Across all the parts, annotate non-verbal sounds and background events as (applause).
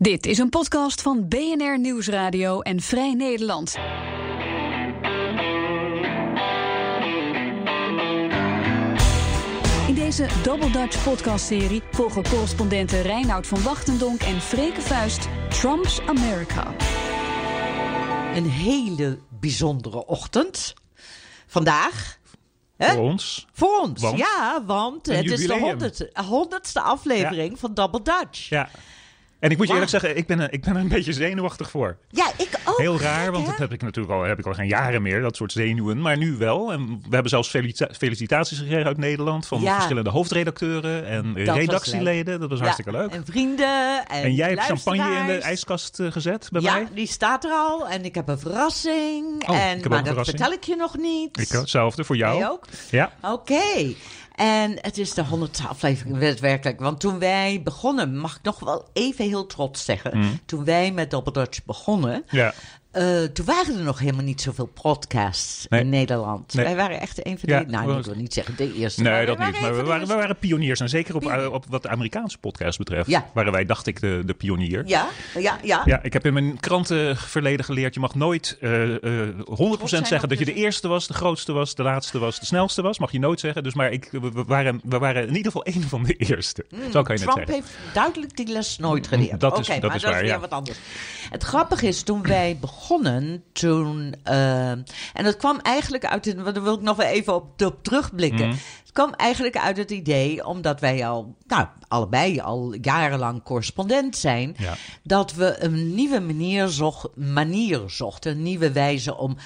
Dit is een podcast van BNR Nieuwsradio en Vrij Nederland. In deze Double Dutch podcastserie volgen correspondenten Reinoud van Wachtendonk en Freke Vuist Trump's America. Een hele bijzondere ochtend. Vandaag. Hè? Voor ons. Voor ons, Want? ja, want Een het is de honderdste, honderdste aflevering van Double Dutch. Ja. En ik moet je Ja. eerlijk zeggen, ik ben, er- ik ben er een beetje zenuwachtig voor. Ja, ik ook. Heel raar, want hè? dat heb ik natuurlijk al, heb ik al geen jaren meer, dat soort zenuwen. Maar nu wel. En we hebben zelfs felicita- felicitaties gekregen uit Nederland van Ja. verschillende hoofdredacteuren en redactieleden. Dat was Ja, hartstikke leuk. En vrienden. En, En jij hebt champagne in de ijskast eh, gezet bij Ja, mij. die staat er al. En ik heb een verrassing. Oh, ik en, maar een dat verrassing. vertel ik je nog niet. Ik hetzelfde voor jou. Jij ook? Ja. Oké. En het is de honderdste aflevering werkelijk. Want toen wij begonnen, mag ik nog wel even heel trots zeggen. Mm. Toen wij met Double Dutch begonnen, Ja. Eh, toen waren er nog helemaal niet zoveel podcasts Nee. in Nederland. Nee. Wij waren echt een van Ja, de, nou we- ik wil niet zeggen de eerste. Nee, dat niet. Maar we waren, we waren pioniers. En zeker op, Pionier. op wat de Amerikaanse podcast betreft, Ja. waren wij, dacht ik, de, de pionier. Ja, ja, ja. Ja, ik heb in mijn krantenverleden geleerd: je mag nooit eh, eh, 100% zijn zeggen dat je de eerste was, de grootste was, de laatste was, de snelste was. Mag je nooit zeggen. Dus maar ik, we, waren, we waren in ieder geval een van de eerste. Zo kan je Trump zeggen. heeft duidelijk die les nooit geleerd. Dat is- dat maar is dat waar, is weer ja. wat anders. Het grappige is, toen wij begonnen, toen... eh, en dat kwam eigenlijk uit... het- Daar wil ik nog wel even op, op terugblikken. Mhm. Het kwam eigenlijk uit het idee, omdat wij al... Nou, allebei al jarenlang correspondent zijn... Ja. dat we een nieuwe manier, zocht, manier zochten. Een nieuwe wijze om...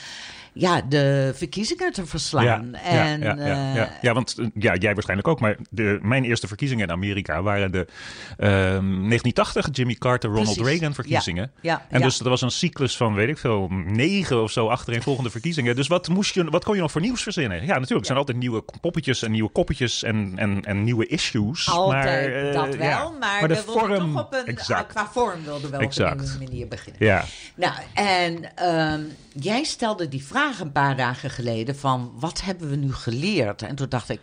Ja, de verkiezingen te verslaan. en, ja, ja, ja, eh, ja. ja, want eh, ja, jij waarschijnlijk ook. Maar de, mijn eerste verkiezingen in Amerika waren de ehm 1980 Jimmy Carter, Ronald Precies. Reagan verkiezingen. Ja, ja, en ja. dus er was een cyclus van, weet ik veel, negen of zo achtereenvolgende verkiezingen. Dus wat, moest je, wat kon je nog voor nieuws verzinnen? Ja, natuurlijk. Er zijn altijd nieuwe poppetjes en nieuwe koppetjes en, en, en nieuwe issues. Altijd maar, eh, dat wel, ja. maar, de vorm, toch op een, exact. qua vorm wilden we wel Exact. op een manier beginnen. Ja, Nou, en ehm, jij stelde die vraag een paar dagen geleden van, wat hebben we nu geleerd? En toen dacht ik,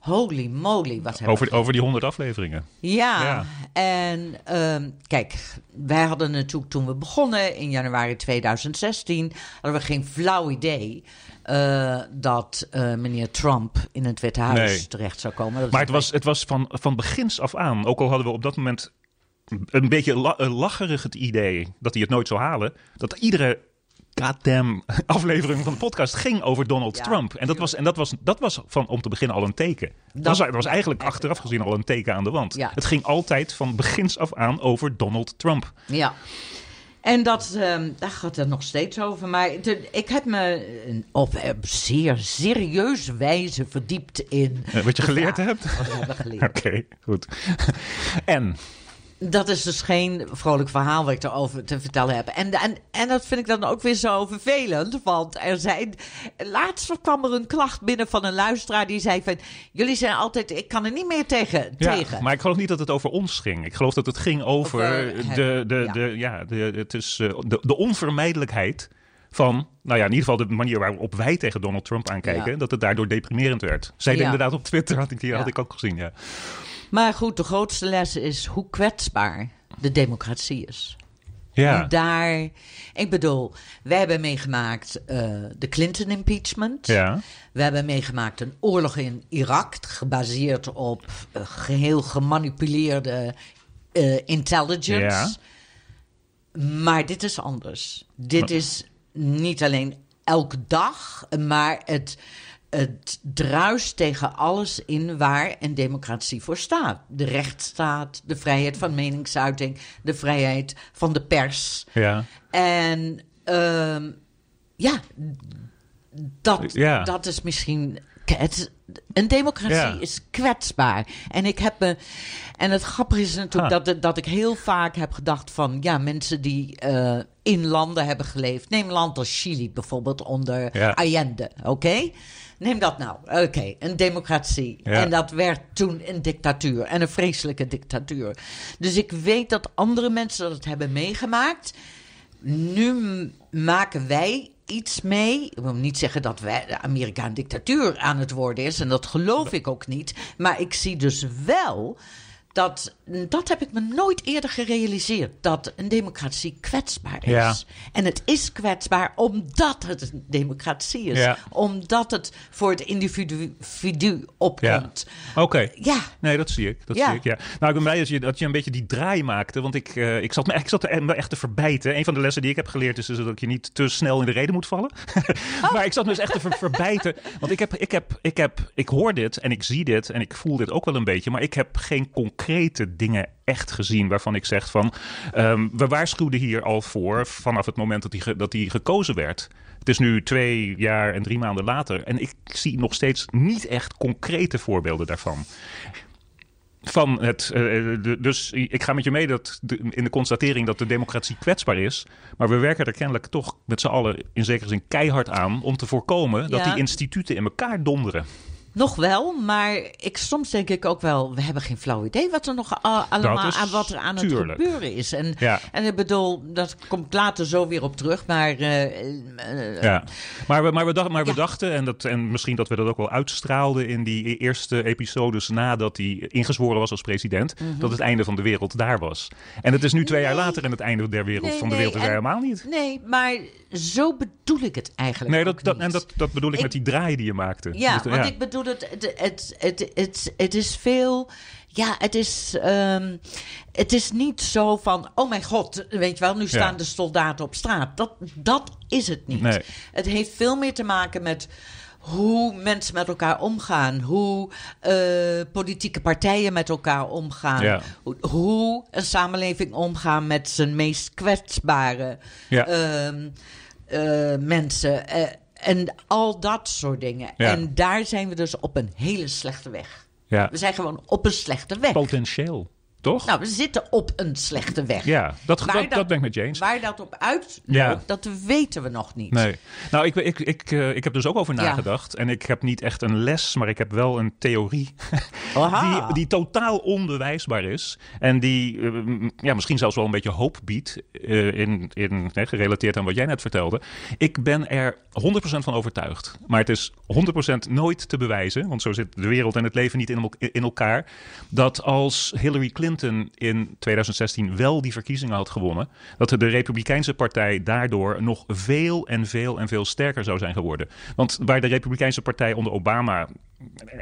holy moly, wat hebben over, we over die honderd afleveringen. ja, Ja. en ehm, kijk, wij hadden natuurlijk toen we begonnen in januari 2016, hadden we geen flauw idee eh, dat eh, meneer Trump in het Witte Huis Nee. terecht zou komen. Dat Maar het was, het was van, van begins af aan, ook al hadden we op dat moment een beetje la, lacherig het idee dat hij het nooit zou halen, dat iedere goddamn aflevering van de podcast ging over Donald Ja, Trump. En dat was, en dat was, dat was van om te beginnen al een teken. Dat, was, dat was eigenlijk achteraf gezien al een teken aan de wand. Ja. Het ging altijd van begins af aan over Donald Trump. Ja. En dat, ehm, daar gaat het nog steeds over. Maar de- ik heb me op eh, zeer serieuze wijze verdiept in. Eh, wat je geleerd hebt? Wat we hebben geleerd. (laughs) Oké, goed. En Dat is dus geen vrolijk verhaal wat ik erover te vertellen heb. En, en, en dat vind ik dan ook weer zo vervelend. Want er zijn. Laatst kwam er een klacht binnen van een luisteraar die zei: van, Jullie zijn altijd. Ik kan er niet meer tegen. Ja, tegen. maar ik geloof niet dat het over ons ging. Ik geloof dat het ging over, de, de, ja. de, ja, de, het is, eh, de, de onvermijdelijkheid van, nou ja, in ieder geval de manier waarop wij tegen Donald Trump aankijken, Ja. dat het daardoor deprimerend werd. Zij Ja. inderdaad op Twitter, had ik, die Ja. had ik ook gezien, ja. Maar goed, de grootste les is hoe kwetsbaar de democratie is. Ja, En daar, ik bedoel, wij hebben meegemaakt eh, de Clinton impeachment. ja. We hebben meegemaakt een oorlog in Irak, gebaseerd op eh, geheel gemanipuleerde eh, intelligence. Ja. Maar dit is anders. Dit is niet alleen elke dag, maar het, het druist tegen alles in waar een democratie voor staat. De rechtsstaat, de vrijheid van meningsuiting, de vrijheid van de pers. ja. En ehm, ja, dat, Ja. dat is misschien. Het, een democratie Ja. is kwetsbaar. En ik heb me. En het grappige is natuurlijk Ha. dat, dat ik heel vaak heb gedacht van ja, mensen die eh, in landen hebben geleefd. Neem land als Chili bijvoorbeeld onder Ja. Allende, oké? Neem dat nou, oké, een democratie. Ja. En dat werd toen een dictatuur en een vreselijke dictatuur. Dus ik weet dat andere mensen dat hebben meegemaakt. Nu maken wij iets mee. Ik wil niet zeggen dat wij de Amerika een dictatuur aan het worden is. En dat geloof ik ook niet. Maar ik zie dus wel dat, dat heb ik me nooit eerder gerealiseerd. Dat een democratie kwetsbaar is. Ja. En het is kwetsbaar omdat het een democratie is. Ja. Omdat het voor het individu individu opkomt. Oké. Ja. Nee, dat zie ik. Dat Ja. zie ik, ja. Nou, ik ben blij dat je, dat je een beetje die draai maakte. Want ik, eh, ik, zat me, ik zat me echt te verbijten. Een van de lessen die ik heb geleerd is dus dat je niet te snel in de reden moet vallen. (laughs) Oh. maar ik zat me dus echt te ver- verbijten. Want ik, heb, ik, heb, ik, heb, ik hoor dit en ik zie dit en ik voel dit ook wel een beetje. Maar ik heb geen concrete dingen echt gezien waarvan ik zeg van... ehm, we waarschuwden hier al voor vanaf het moment dat hij dat gekozen werd. Het is nu twee jaar en drie maanden later. En ik zie nog steeds niet echt concrete voorbeelden daarvan. Van het, eh, de- dus ik ga met je mee dat de- in de constatering dat de democratie kwetsbaar is. Maar we werken er kennelijk toch met z'n allen in zekere zin keihard aan om te voorkomen dat die instituten in elkaar donderen. Nog wel, maar ik, soms denk ik ook wel... we hebben geen flauw idee wat er nog allemaal is aan wat er aan tuurlijk. het gebeuren is. En, Ja. en ik bedoel, dat komt later zo weer op terug, maar... eh, eh, Ja. Maar, we, maar, we, dacht, maar we dachten, en, dat, en misschien dat we dat ook wel uitstraalden in die e- eerste episodes nadat hij ingezworen was als president, dat het einde van de wereld daar was. En het is nu twee jaar Mhm. Later en het einde der wereld Nee, van de nee, wereld is er en- helemaal niet. Nee, maar zo bedoel ik het eigenlijk Nee, dat, dat, niet. en dat, dat bedoel ik, Ik- met die draai die je maakte. Ja, Dus, want ik bedoel het, het, het, het, het, het is veel... Ja, het is, ehm, het is niet zo van, oh mijn god, weet je wel, nu staan Ja. de soldaten op straat. Dat, dat is het niet. Nee. Het heeft veel meer te maken met hoe mensen met elkaar omgaan, hoe eh, politieke partijen met elkaar omgaan, Ja. hoe, hoe een samenleving omgaan met zijn meest kwetsbare Ja. ehm, eh, mensen. En al dat soort dingen. Ja. En daar zijn we dus op een hele slechte weg. ja. We zijn gewoon op een slechte weg. Potentieel, toch? Nou, we zitten op een slechte weg. ja, dat, dat, dat ben ik met James. Waar dat op uitloopt, Ja. dat weten we nog niet. Nee. Nou, ik, ik, ik, eh, ik heb dus ook over Ja. nagedacht. En ik heb niet echt een les, maar ik heb wel een theorie. (laughs) Die, die totaal onbewijsbaar is. En die eh, ja, misschien zelfs wel een beetje hoop biedt. eh, in, in, gerelateerd aan wat jij net vertelde. Ik ben er 100% van overtuigd. Maar het is 100% nooit te bewijzen. Want zo zit de wereld en het leven niet in, in elkaar. Dat als Hillary Clinton in 2016 wel die verkiezingen had gewonnen. Dat de Republikeinse Partij daardoor nog veel en veel en veel sterker zou zijn geworden. Want waar de Republikeinse Partij onder Obama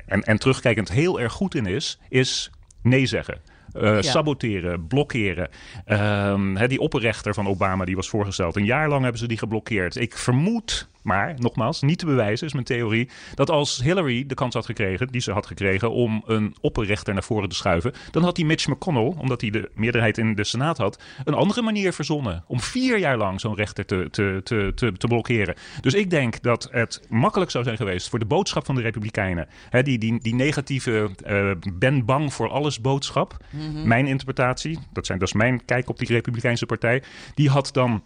en, en terugkijkend heel erg goed in is, is nee zeggen. Eh, Saboteren, blokkeren. Ehm, die opperrechter van Obama die was voorgesteld. Een jaar lang hebben ze die geblokkeerd. Ik vermoed, maar nogmaals, niet te bewijzen, is mijn theorie. Dat als Hillary de kans had gekregen, die ze had gekregen, om een opperrechter naar voren te schuiven. dan had die Mitch McConnell, omdat hij de meerderheid in de Senaat had. een andere manier verzonnen. om vier jaar lang zo'n rechter te, te, te, te, te blokkeren. Dus ik denk dat het makkelijk zou zijn geweest voor de boodschap van de Republikeinen. Hè, die, die, die negatieve eh, ben bang voor alles boodschap. Mijn interpretatie, dat, zijn, dat is mijn kijk op die Republikeinse partij. Die had dan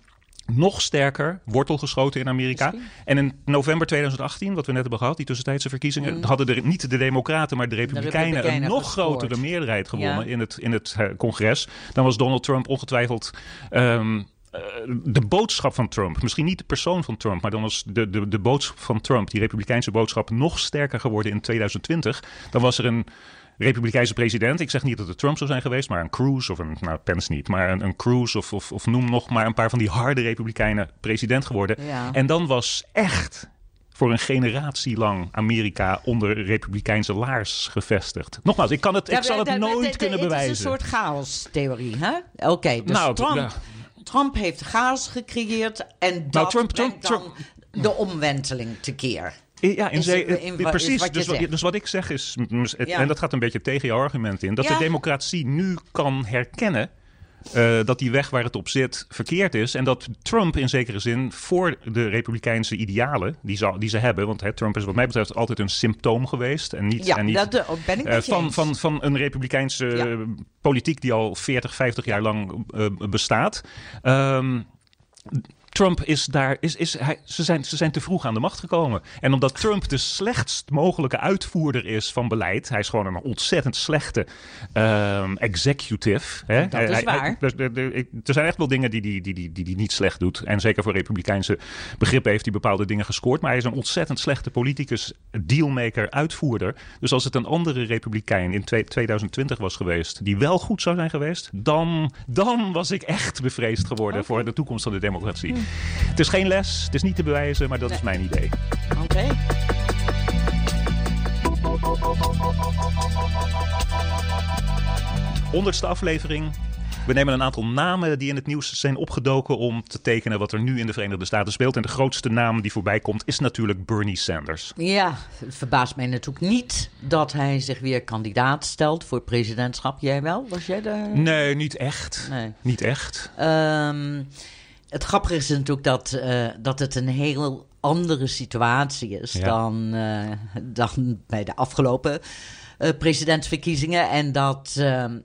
nog sterker wortel geschoten in Amerika. En in november 2018, wat we net hebben gehad, die tussentijdse verkiezingen, hadden er niet de Democraten, maar de Republikeinen, Republikeinen een nog gescoord. grotere meerderheid gewonnen Ja. in het, in het eh, congres. Dan was Donald Trump ongetwijfeld. ehm, eh, de boodschap van Trump, misschien niet de persoon van Trump, maar dan was de, de, de boodschap van Trump, die republikeinse boodschap, nog sterker geworden in 2020. Dan was er een republikeinse president. Ik zeg niet dat het Trump zou zijn geweest, maar een Cruz of een, nou Pence niet, maar een, een Cruz of, of, of noem nog maar een paar van die harde republikeinen president geworden. Ja. En dan was echt voor een generatie lang Amerika onder republikeinse laars gevestigd. Nogmaals, ik, kan het, ik zal het nooit kunnen Het bewijzen. is een soort chaos-theorie, hè? Oké, dus Nou, Trump, ja. Trump heeft chaos gecreëerd en dat Nou, Trump- Trump- brengt dan de omwenteling tekeer. Ja, in Is- zee- in- in- is precies. wat dus, wat, dus wat ik zeg is, het- Ja. en dat gaat een beetje tegen jouw argument in, dat Ja. de democratie nu kan herkennen eh, dat die weg waar het op zit verkeerd is. En dat Trump in zekere zin voor de republikeinse idealen die ze, die ze hebben, want hè, Trump is wat mij betreft altijd een symptoom geweest en niet, Ja, en niet dat eh, ben ik eh, van, van, van een republikeinse Ja. eh, politiek die al 40, 50 jaar lang eh, bestaat. Ehm, Trump is daar, is, is, hij, ze, zijn, ze zijn te vroeg aan de macht gekomen. En omdat Trump de slechtst mogelijke uitvoerder is van beleid, hij is gewoon een ontzettend slechte ehm, executive. Hè? Dat is Hij- waar. dus er zijn echt wel dingen die hij die, die, die, die niet slecht doet. En zeker voor republikeinse begrippen heeft hij bepaalde dingen gescoord. Maar hij is een ontzettend slechte politicus, dealmaker, uitvoerder. Dus als het een andere republikein in twee- 2020 was geweest, die wel goed zou zijn geweest, dan, dan was ik echt bevreesd geworden voor de toekomst van de democratie. Het is geen les, het is niet te bewijzen, maar dat is mijn idee. Oké. Honderdste aflevering. We nemen een aantal namen die in het nieuws zijn opgedoken om te tekenen wat er nu in de Verenigde Staten speelt. En de grootste naam die voorbij komt is natuurlijk Bernie Sanders. Ja, het verbaast mij natuurlijk niet dat hij zich weer kandidaat stelt voor presidentschap. Jij wel? Was jij daar? Nee, niet echt. Nee. Niet echt. Ehm, het grappige is natuurlijk dat, eh, dat het een heel andere situatie is Ja. dan, eh, dan bij de afgelopen eh, presidentsverkiezingen. En dat. ehm,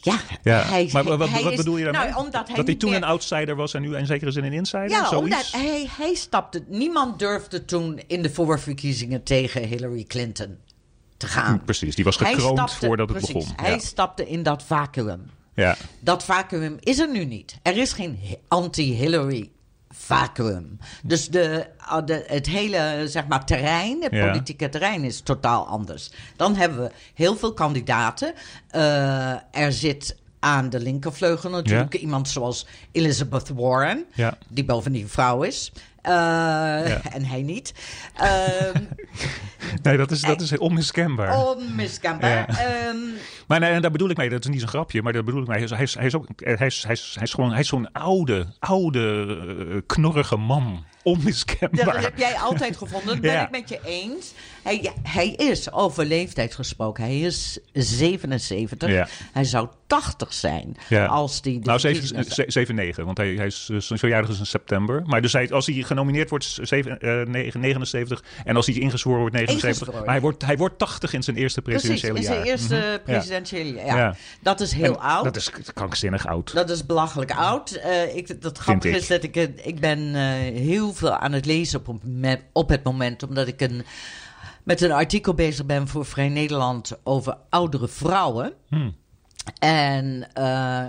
ja, Ja. hij, maar wat, hij wat is- bedoel je daarmee? Nou, omdat hij dat hij toen meer- een outsider was en nu in zekere zin een insider? Ja, Zoiets? omdat hij, hij stapte. Niemand durfde toen in de voorverkiezingen tegen Hillary Clinton te gaan. Precies, die was gekroond stapte- voordat het precies, begon. Hij Ja. stapte in dat vacuüm. Ja. Dat vacuüm is er nu niet. Er is geen hi- anti-Hillary vacuüm. Dus de, ah, de, het hele zeg maar, terrein, het Ja. politieke terrein is totaal anders. Dan hebben we heel veel kandidaten. Eh, er zit aan de linkervleugel natuurlijk iemand zoals Elizabeth Warren, Ja. die bovendien vrouw is. Eh, En hij niet. Ehm, (laughs) Nee, dat is, dat is onmiskenbaar. onmiskenbaar. Ja. Ehm, Maar nee, en daar bedoel ik mee, dat is niet zo'n grapje, maar daar bedoel ik mee. Hij is, hij is, hij is, ook, hij is, hij is, hij is gewoon hij is zo'n oude, oude, eh, knorrige man. Onmiskenbaar. Dat heb jij altijd gevonden. Dat ben Ja. ik met je eens. Hij, hij is over leeftijd gesproken. Hij is 77. Ja. Hij zou 80 zijn Ja. als die. Nou, verkiezingen- 7-9, want hij, hij is uh, zo jarig is in september. Maar dus hij, als hij genomineerd wordt, is zeven- eh, negen- 79. En als hij ingezworen wordt, 79. Ingezworen. Maar hij wordt, hij wordt 80 in zijn eerste Precies, presidentiële in zijn jaar. eerste Mhm. presidentiële jaar. Ja. Ja. Dat is heel En oud. Dat is krankzinnig oud. Dat is belachelijk oud. Eh, ik, dat grappige is dat ik, eh, ik ben eh, heel veel aan het lezen op, op het moment, omdat ik een, met een artikel bezig ben voor Vrij Nederland over oudere vrouwen. Hmm. En, eh,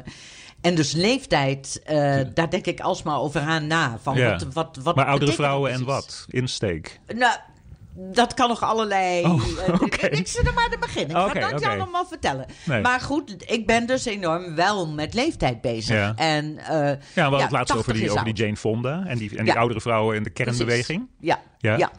en dus leeftijd, eh, daar denk ik alsmaar over aan na. Van Ja. wat, wat, wat maar oudere vrouwen en wat? Insteek. Nou, dat kan nog allerlei. Oh, eh. (laughs) Ik zit er maar te beginnen. Ik ga dat je allemaal vertellen. Nee. Maar goed, ik ben dus enorm wel met leeftijd bezig. Ja. En, eh, Ja, we hadden het laatst 80 over die, over die. Jane Fonda en die, en die Ja. oudere vrouwen in de kernbeweging. Ja, Ja? ja.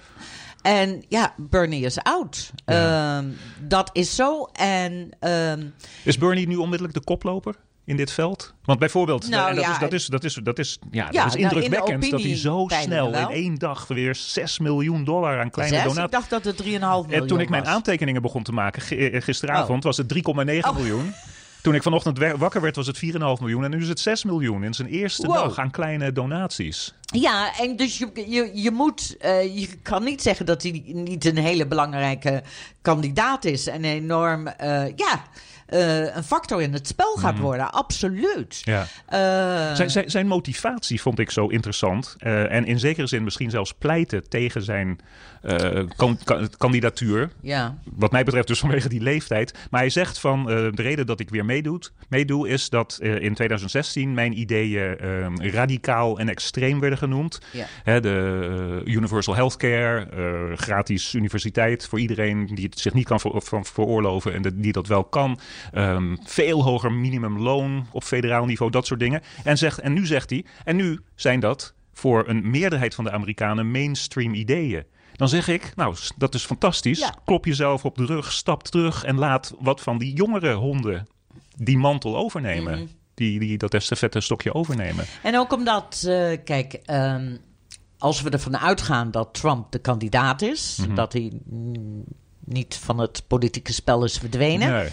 En ja, Bernie is oud. Ja. Ehm, dat is zo. En ehm, Is Bernie nu onmiddellijk de koploper in dit veld? Want bijvoorbeeld, Nou, en dat, ja, is, dat, is, dat, is, dat, is, ja, Ja, dat is nou, in indrukwekkend dat hij zo snel in één dag weer 6 miljoen dollar aan kleine zes, ik donaties. dacht dat het 3,5 miljoen En toen ik mijn was. aantekeningen begon te maken eh, gisteravond, Oh. was het 3,9 Oh. miljoen. Toen ik vanochtend wa- wakker werd, was het 4,5 miljoen. En nu is het 6 miljoen in zijn eerste Wow. dag aan kleine donaties. Ja, en dus je, je, je moet, eh, je kan niet zeggen dat hij niet een hele belangrijke kandidaat is. En enorm, eh, ja, eh, een factor in het spel gaat worden. Absoluut. Ja. Eh, Zijn, zijn, zijn motivatie vond ik zo interessant. Eh, en in zekere zin misschien zelfs pleiten tegen zijn eh, kan- kan- kandidatuur. ja. Wat mij betreft dus vanwege die leeftijd. Maar hij zegt van eh, de reden dat ik weer meedoet, meedoe is dat eh, in 2016 mijn ideeën eh, radicaal en extreem werden genoemd. Ja. Hè, de universal healthcare, gratis universiteit voor iedereen die het zich niet kan van veroorloven en de- die dat wel kan. Ehm, veel hoger minimumloon op federaal niveau, dat soort dingen. En, zegt, en nu zegt hij, en nu zijn dat voor een meerderheid van de Amerikanen mainstream ideeën. Dan zeg ik, nou, dat is fantastisch. Ja. Klop jezelf op de rug, stap terug en laat wat van die jongere honden die mantel overnemen. Mhm. Die, die dat estafette stokje overnemen. En ook omdat, eh, kijk, ehm, als we ervan uitgaan dat Trump de kandidaat is, Mhm. dat hij mm, niet van het politieke spel is verdwenen. Nee.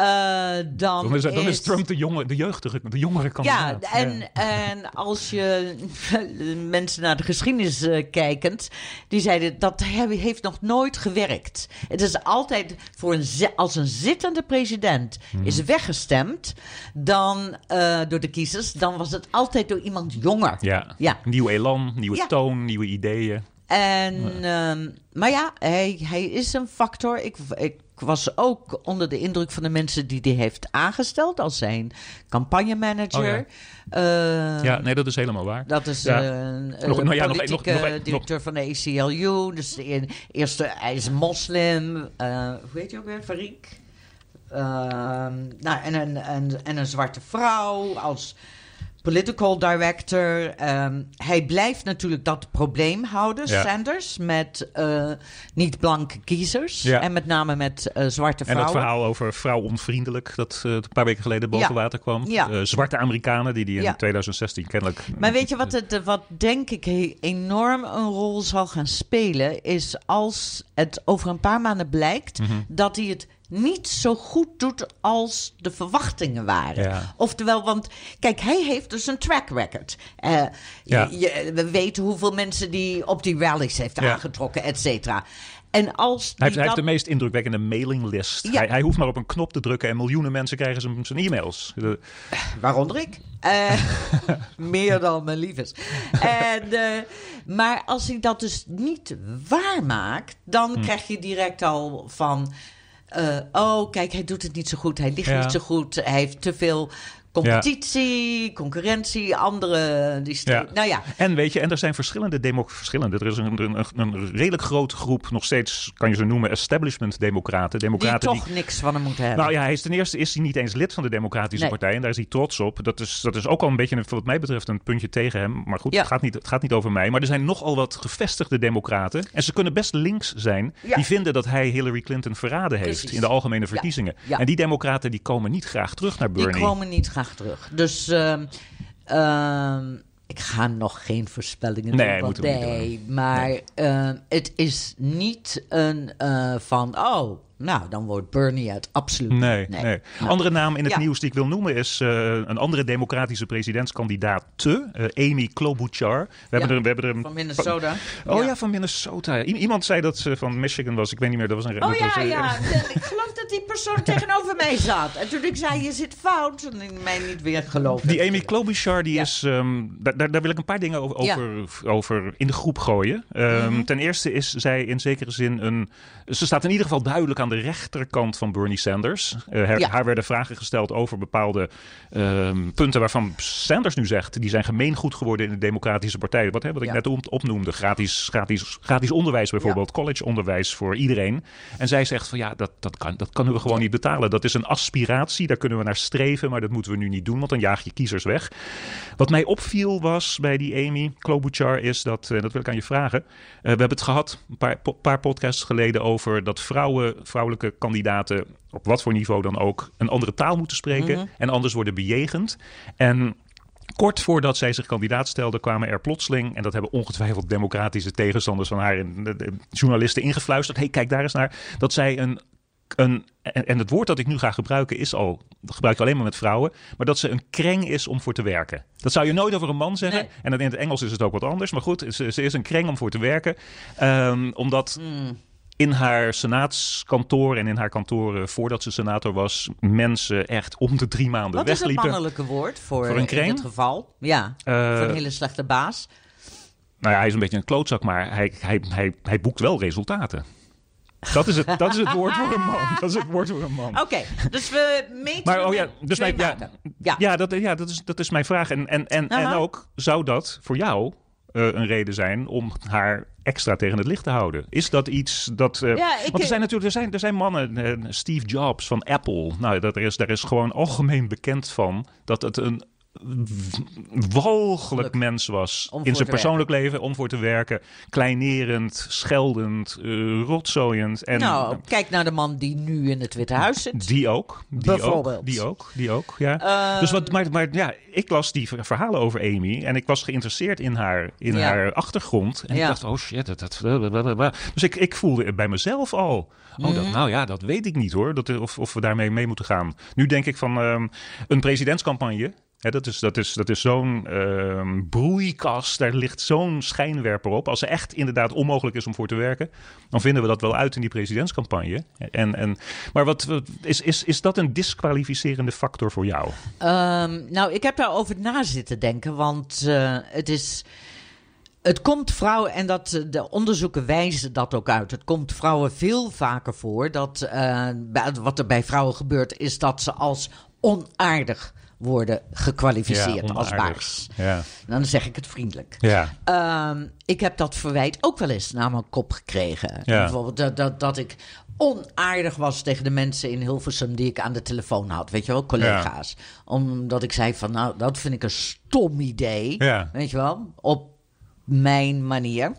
Eh, dan, Dan is, dan is Trump de, jonge, de jeugdige, de jongere Ja, kandidaat. en, en als je (laughs) mensen naar de geschiedenis eh, kijkend, die zeiden dat he- heeft nog nooit gewerkt. Het is altijd voor een als een zittende president Hmm. is weggestemd dan eh, door de kiezers, dan was het altijd door iemand jonger. Ja. Ja. Nieuw elan, nieuwe Ja. toon, nieuwe ideeën. En, ehm, maar ja, hij, hij is een factor. Ik, ik was ook onder de indruk van de mensen die hij heeft aangesteld als zijn campagnemanager. Oh Eh, Ja, nee, dat is helemaal waar. Dat is Ja. eh, een, Nog- een nou ja, nog- directeur van de ACLU. Dus de eerste, hij is moslim. eh, hoe heet je ook weer? Farik. Ehm, nou, en, een, en, en een zwarte vrouw als political director. Ehm, hij blijft natuurlijk dat probleem houden, Ja. Sanders, met eh, niet-blanke kiezers. Ja. En met name met eh, zwarte En vrouwen. dat verhaal over vrouw onvriendelijk, dat eh, een paar weken geleden boven Ja. water kwam. Ja. Zwarte Amerikanen, die die in Ja. 2016 kennelijk... Maar weet je wat, het, wat denk ik enorm een rol zal gaan spelen, is als het over een paar maanden blijkt Mhm. dat hij het niet zo goed doet als de verwachtingen waren. Ja. Oftewel, want kijk, hij heeft dus een track record. Eh, Ja. je- we weten hoeveel mensen die op die rallies heeft Ja. aangetrokken, et cetera. En als Hij heeft, hij heeft de meest indrukwekkende mailinglist. Ja. Hij, hij hoeft maar op een knop te drukken en miljoenen mensen krijgen zijn, zijn e-mails. De- Waaronder ik. Eh, (laughs) meer dan mijn lief is. En, eh, maar als hij dat dus niet waarmaakt, dan Hm. krijg je direct al van... eh, oh, kijk, hij doet het niet zo goed. Hij ligt Ja. niet zo goed. Hij heeft te veel competitie, concurrentie, andere... Die Ja. Nou ja, En weet je, en er zijn verschillende demo verschillende. Er is een, een, een redelijk grote groep, nog steeds kan je ze noemen, establishment democraten. die toch niks van hem moeten hebben. Nou ja, hij is ten eerste is hij niet eens lid van de Democratische Nee. Partij. En daar is hij trots op. Dat is, dat is ook al een beetje, wat mij betreft, een puntje tegen hem. Maar goed, Ja. het, gaat niet, het gaat niet over mij. Maar er zijn nogal wat gevestigde Democraten. En ze kunnen best links zijn. Die vinden dat hij Hillary Clinton verraden heeft Precies. in de algemene verkiezingen. En die Democraten die komen niet graag terug naar Die Bernie. komen niet graag terug. Dus ehm, ehm, ik ga nog geen voorspellingen Nee, doen. nee, maar ehm, het is niet een eh, van... Oh, nou, dan wordt Bernie het absoluut Nee, niet. nee. Nou, Andere naam in het Ja. nieuws die ik wil noemen is eh, een andere democratische presidentskandidaat, eh, Amy Klobuchar. We, hebben er, we hebben er een Van Minnesota. Oh ja, van Minnesota. I- iemand zei dat ze van Michigan was. Ik weet niet meer. Dat was een. Oh dat was ja, een- ja. (laughs) Ik geloof die persoon (laughs) tegenover mij zat. En toen ik zei, je zit fout, en ik mij niet weer geloofd. Die Amy Klobuchar, die Ja. is, ehm, daar, daar, wil ik een paar dingen over, Ja. Mhm. over, over in de groep gooien. Ehm, Ten eerste is zij in zekere zin een... Ze staat in ieder geval duidelijk aan de rechterkant van Bernie Sanders. Eh, haar, Ja. haar werden vragen gesteld over bepaalde ehm, punten waarvan Sanders nu zegt... die zijn gemeengoed geworden in de Democratische Partij. Wat, hè, wat ik Ja. net op- opnoemde. Gratis, gratis, gratis onderwijs bijvoorbeeld. Collegeonderwijs voor iedereen. En zij zegt van ja, dat, dat, kan, dat kunnen we gewoon niet betalen. Dat is een aspiratie, daar kunnen we naar streven... maar dat moeten we nu niet doen, want dan jaag je kiezers weg. Wat mij opviel was bij die Amy Klobuchar is dat, eh, dat wil ik aan je vragen. Eh, we hebben het gehad een paar, po- paar podcasts geleden over dat vrouwen, vrouwelijke kandidaten, op wat voor niveau dan ook, een andere taal moeten spreken en anders worden bejegend. En Kort voordat zij zich kandidaat stelde, kwamen er plotseling, en dat hebben ongetwijfeld democratische tegenstanders van haar en journalisten ingefluisterd. hey, kijk daar eens naar. Dat zij een. Een en, het woord dat ik nu ga gebruiken is al. Dat gebruik ik alleen maar met vrouwen. Maar dat ze een kreng is om voor te werken. Dat zou je nooit over een man zeggen. Nee. En dan in het Engels is het ook wat anders. Maar goed, ze, ze is een kreng om voor te werken. Ehm, omdat Hmm. in haar senaatskantoor en in haar kantoren voordat ze senator was, mensen echt om de drie maanden Wat is het wegliepen. mannelijke woord voor, Voor een in dit geval? Ja, Eh, voor een hele slechte baas. Nou ja, hij is een beetje een klootzak, maar hij, hij, hij, hij boekt wel resultaten. Dat is, het, dat is het woord voor een man. (laughs) Dat is het woord voor een man. Oké, dus we meten Maar oh ja, dus mijn, ja, ja. Ja. dat, ja dat, is, dat is mijn vraag. En, en, en, en ook, zou dat voor jou eh, een reden zijn om haar extra tegen het licht te houden? Is dat iets dat... eh, Ja, ik- want er zijn natuurlijk er zijn, er zijn mannen, eh, Steve Jobs van Apple. Nou, dat er is, daar is gewoon algemeen bekend van dat het een walgelijk mens was. Om in zijn persoonlijk leven, om voor te werken. Kleinerend, scheldend, eh rotzooiend. En nou, kijk naar de man die nu in het Witte Huis zit. die ook. Die Bijvoorbeeld. Ook, die ook. Die ook, ja. Ehm, dus wat, maar, maar ja, ik las die ver- verhalen over Amy. En ik was geïnteresseerd in haar, in Ja. haar achtergrond. En Ja. ik dacht, oh shit. Dat, dat, blablabla. dus ik, ik voelde bij mezelf al. Oh, Mhm. dat, nou ja, dat weet ik niet hoor. Dat, of, of we daarmee mee moeten gaan. Nu denk ik van ehm, een presidentscampagne. Dat is, dat is, dat is zo'n ehm, broeikas, daar ligt zo'n schijnwerper op. Als het echt inderdaad onmogelijk is om voor te werken, dan vinden we dat wel uit in die presidentscampagne. En, en, maar wat, is, is, is dat een disqualificerende factor voor jou? Ehm, nou, ik heb daarover na zitten denken, want eh, het is. Het komt vrouwen, en dat, eh, de onderzoeken wijzen dat ook uit. Het komt vrouwen veel vaker voor dat. eh, wat er bij vrouwen gebeurt, is dat ze als onaardig worden gekwalificeerd als baas. Ja. Dan zeg ik het vriendelijk. Ja. Ehm, ik heb dat verwijt ook wel eens naar mijn kop gekregen. Bijvoorbeeld dat, dat, dat ik onaardig was tegen de mensen in Hilversum die ik aan de telefoon had. Weet je wel, collega's. Omdat ik zei van, nou, dat vind ik een stom idee. Weet je wel, op mijn manier.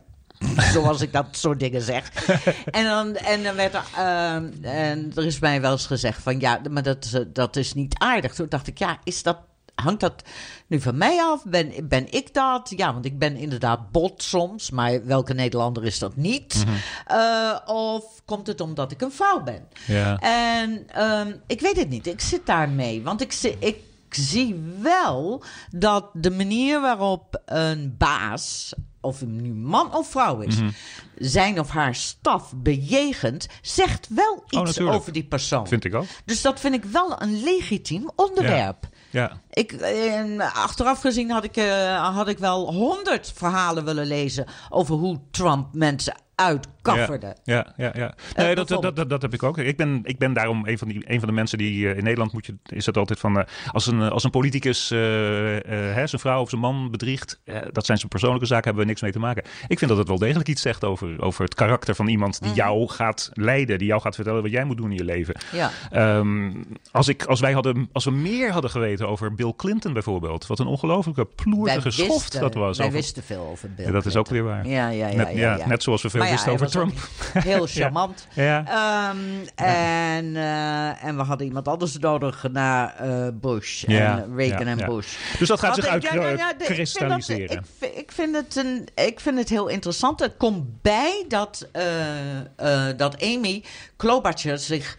(laughs) Zoals ik dat soort dingen zeg. (laughs) en, dan, en dan werd er. ehm, en er is mij wel eens gezegd van ja, maar dat, dat is niet aardig. Toen dacht ik, ja, is dat. Hangt dat nu van mij af? Ben, ben ik dat? Ja, want ik ben inderdaad bot soms, maar welke Nederlander is dat niet? Eh, of komt het omdat ik een vrouw ben? Ja. En ehm, ik weet het niet. Ik zit daarmee. Want ik, ik zie wel dat de manier waarop een baas, of hij nu man of vrouw is, Mhm. zijn of haar staf bejegent, zegt wel iets natuurlijk. over die persoon. Vind ik ook. Dus dat vind ik wel een legitiem onderwerp. Ja. Ik, eh, achteraf gezien had ik, eh, had ik wel honderd verhalen willen lezen over hoe Trump mensen uitkafferde. Ja, ja, ja. Nee, dat, dat, dat, dat heb ik ook. Ik ben, ik ben daarom een van, die, een van de mensen die eh, in Nederland moet je, is het altijd van. eh, als, een, eh, als een politicus eh, eh, hè, zijn vrouw of zijn man bedriegt, eh, dat zijn zijn persoonlijke zaken, hebben we niks mee te maken. Ik vind dat het wel degelijk iets zegt over, over het karakter van iemand die jou gaat leiden, die jou gaat vertellen wat jij moet doen in je leven. Ja. Ehm, als, ik, als, wij hadden, als we meer hadden geweten over Bill Clinton bijvoorbeeld, wat een ongelofelijke ploertige schoft dat was. Wij over- wisten veel over Bill Ja, dat is ook weer waar. Ja, ja, ja. net, ja, ja. net zoals we veel ja, over Trump. (laughs) Heel (laughs) charmant. Ja. Ehm, en, eh, en we hadden iemand anders nodig na eh, Bush. Ja, En Reagan en. Bush. Dus dat gaat Wat zich ik uitkristalliseren. Ik, ik, vind het een, ik vind het heel interessant. Het komt bij dat, eh, dat Amy Klobuchar zich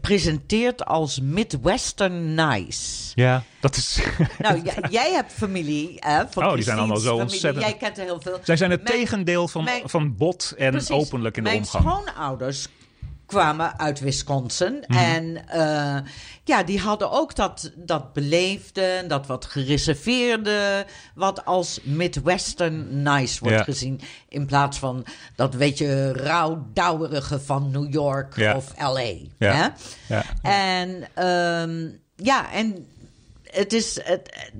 presenteert als Midwestern nice. Ja, dat is. (laughs) Nou, jij hebt familie. Hè, van Oh, die zijn allemaal zo familie. ontzettend- Jij kent er heel veel. Zij zijn het Mijn- tegendeel van, mijn- van bot en Precies. openlijk in de Mijn omgang. schoonouders kwamen uit Wisconsin. Mhm. En eh, ja, die hadden ook dat, dat beleefde, dat wat gereserveerde, wat als Midwestern nice wordt Ja. gezien. In plaats van dat weet je rauwdouwerige van New York Ja. of LA. Ja. Hè? En ehm, ja, en het is, het,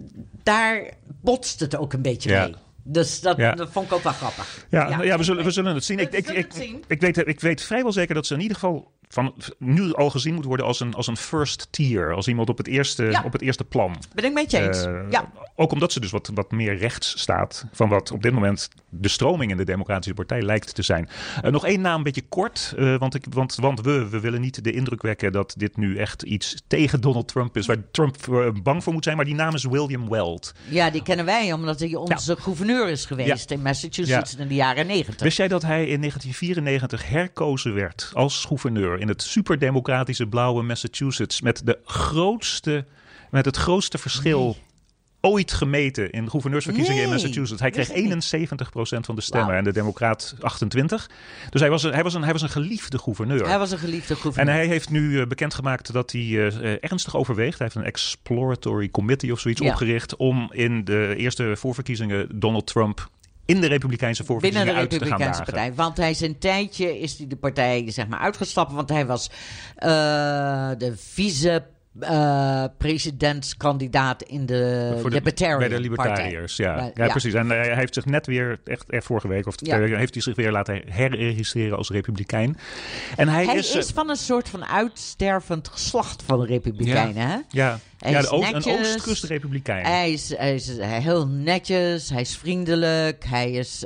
daar botst het ook een beetje mee. Dus dat, Ja. dat vond ik ook wel grappig. Ja, ja, we, zullen, we zullen het zien. We Ik, ik, zullen ik, het zien. ik, weet, ik weet vrijwel zeker dat ze in ieder geval van, nu al gezien moet worden als een, als een first tier. Als iemand op het eerste, Ja. op het eerste plan. Ben ik met je eens. Eh, ja. Ook omdat ze dus wat, wat meer rechts staat van wat op dit moment de stroming in de Democratische Partij lijkt te zijn. Eh, nog één naam, een beetje kort, eh, want, ik, want, want we, we willen niet de indruk wekken dat dit nu echt iets tegen Donald Trump is, waar Trump bang voor moet zijn. Maar die naam is William Weld. ja, die kennen wij omdat hij onze gouverneur is geweest in Massachusetts in de jaren negentig. Wist jij dat hij in 1994 herkozen werd als gouverneur in het superdemocratische blauwe Massachusetts met de grootste, met het grootste verschil ooit gemeten in gouverneursverkiezingen in Massachusetts. Hij kreeg wist ik niet. 71% van de stemmen en de democraat 28. Dus hij was een, hij was een, hij was een geliefde gouverneur. Hij was een geliefde En gouverneur. hij heeft nu eh, bekendgemaakt dat hij eh, eh, ernstig overweegt. Hij heeft een exploratory committee of zoiets Ja. opgericht om in de eerste voorverkiezingen Donald Trump in de Republikeinse Binnen voorverkiezingen de uit te gaan Republikeinse dagen. Partij. Want hij is een tijdje is hij de partij zeg maar, uitgestapt. Want hij was eh, de eh, presidentskandidaat in de Voor de- Libertarian bij de Libertariërs, ja. Ja. precies. En eh, hij heeft zich net weer, echt, echt vorige week, of Ja. heeft hij zich weer laten herregistreren als republikein. En hij, Hij is... is, eh, van een soort van uitstervend geslacht van Republikeinen, hè? ja, Hij ja is de Oost, een netjes. Oostkust-republikein. Hij is, hij is heel netjes, hij is vriendelijk, hij is...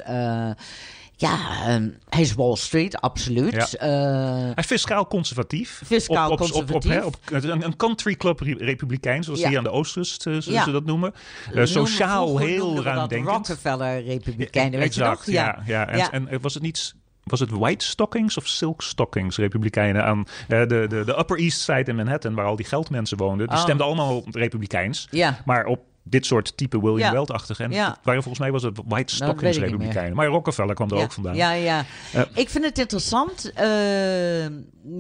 ja, ehm, hij is Wall Street, absoluut. Ja. Eh, Hij is fiscaal conservatief. Fiscaal op, op, Op, conservatief. hè, op, een, een country club re- republikein, zoals Ja. die aan de Oostkust eh, Ja. ze dat noemen. Eh, sociaal heel noemden we dat ruimdenkend. Rockefeller-republikeinen, weet exact, je nog? ja. ja, En, en was het niet... Was het White Stockings of Silk Stockings republikeinen aan de, de, de Upper East Side in Manhattan, waar al die geldmensen woonden? Die Oh. stemden allemaal republikeins. Ja. Maar op dit soort type William Ja. Weld-achtige. En Ja. waren volgens mij was het White Stockings meer. republikeinen. Maar Rockefeller kwam er ja. ook vandaan. Ja, ja. Eh. ik vind het interessant. eh,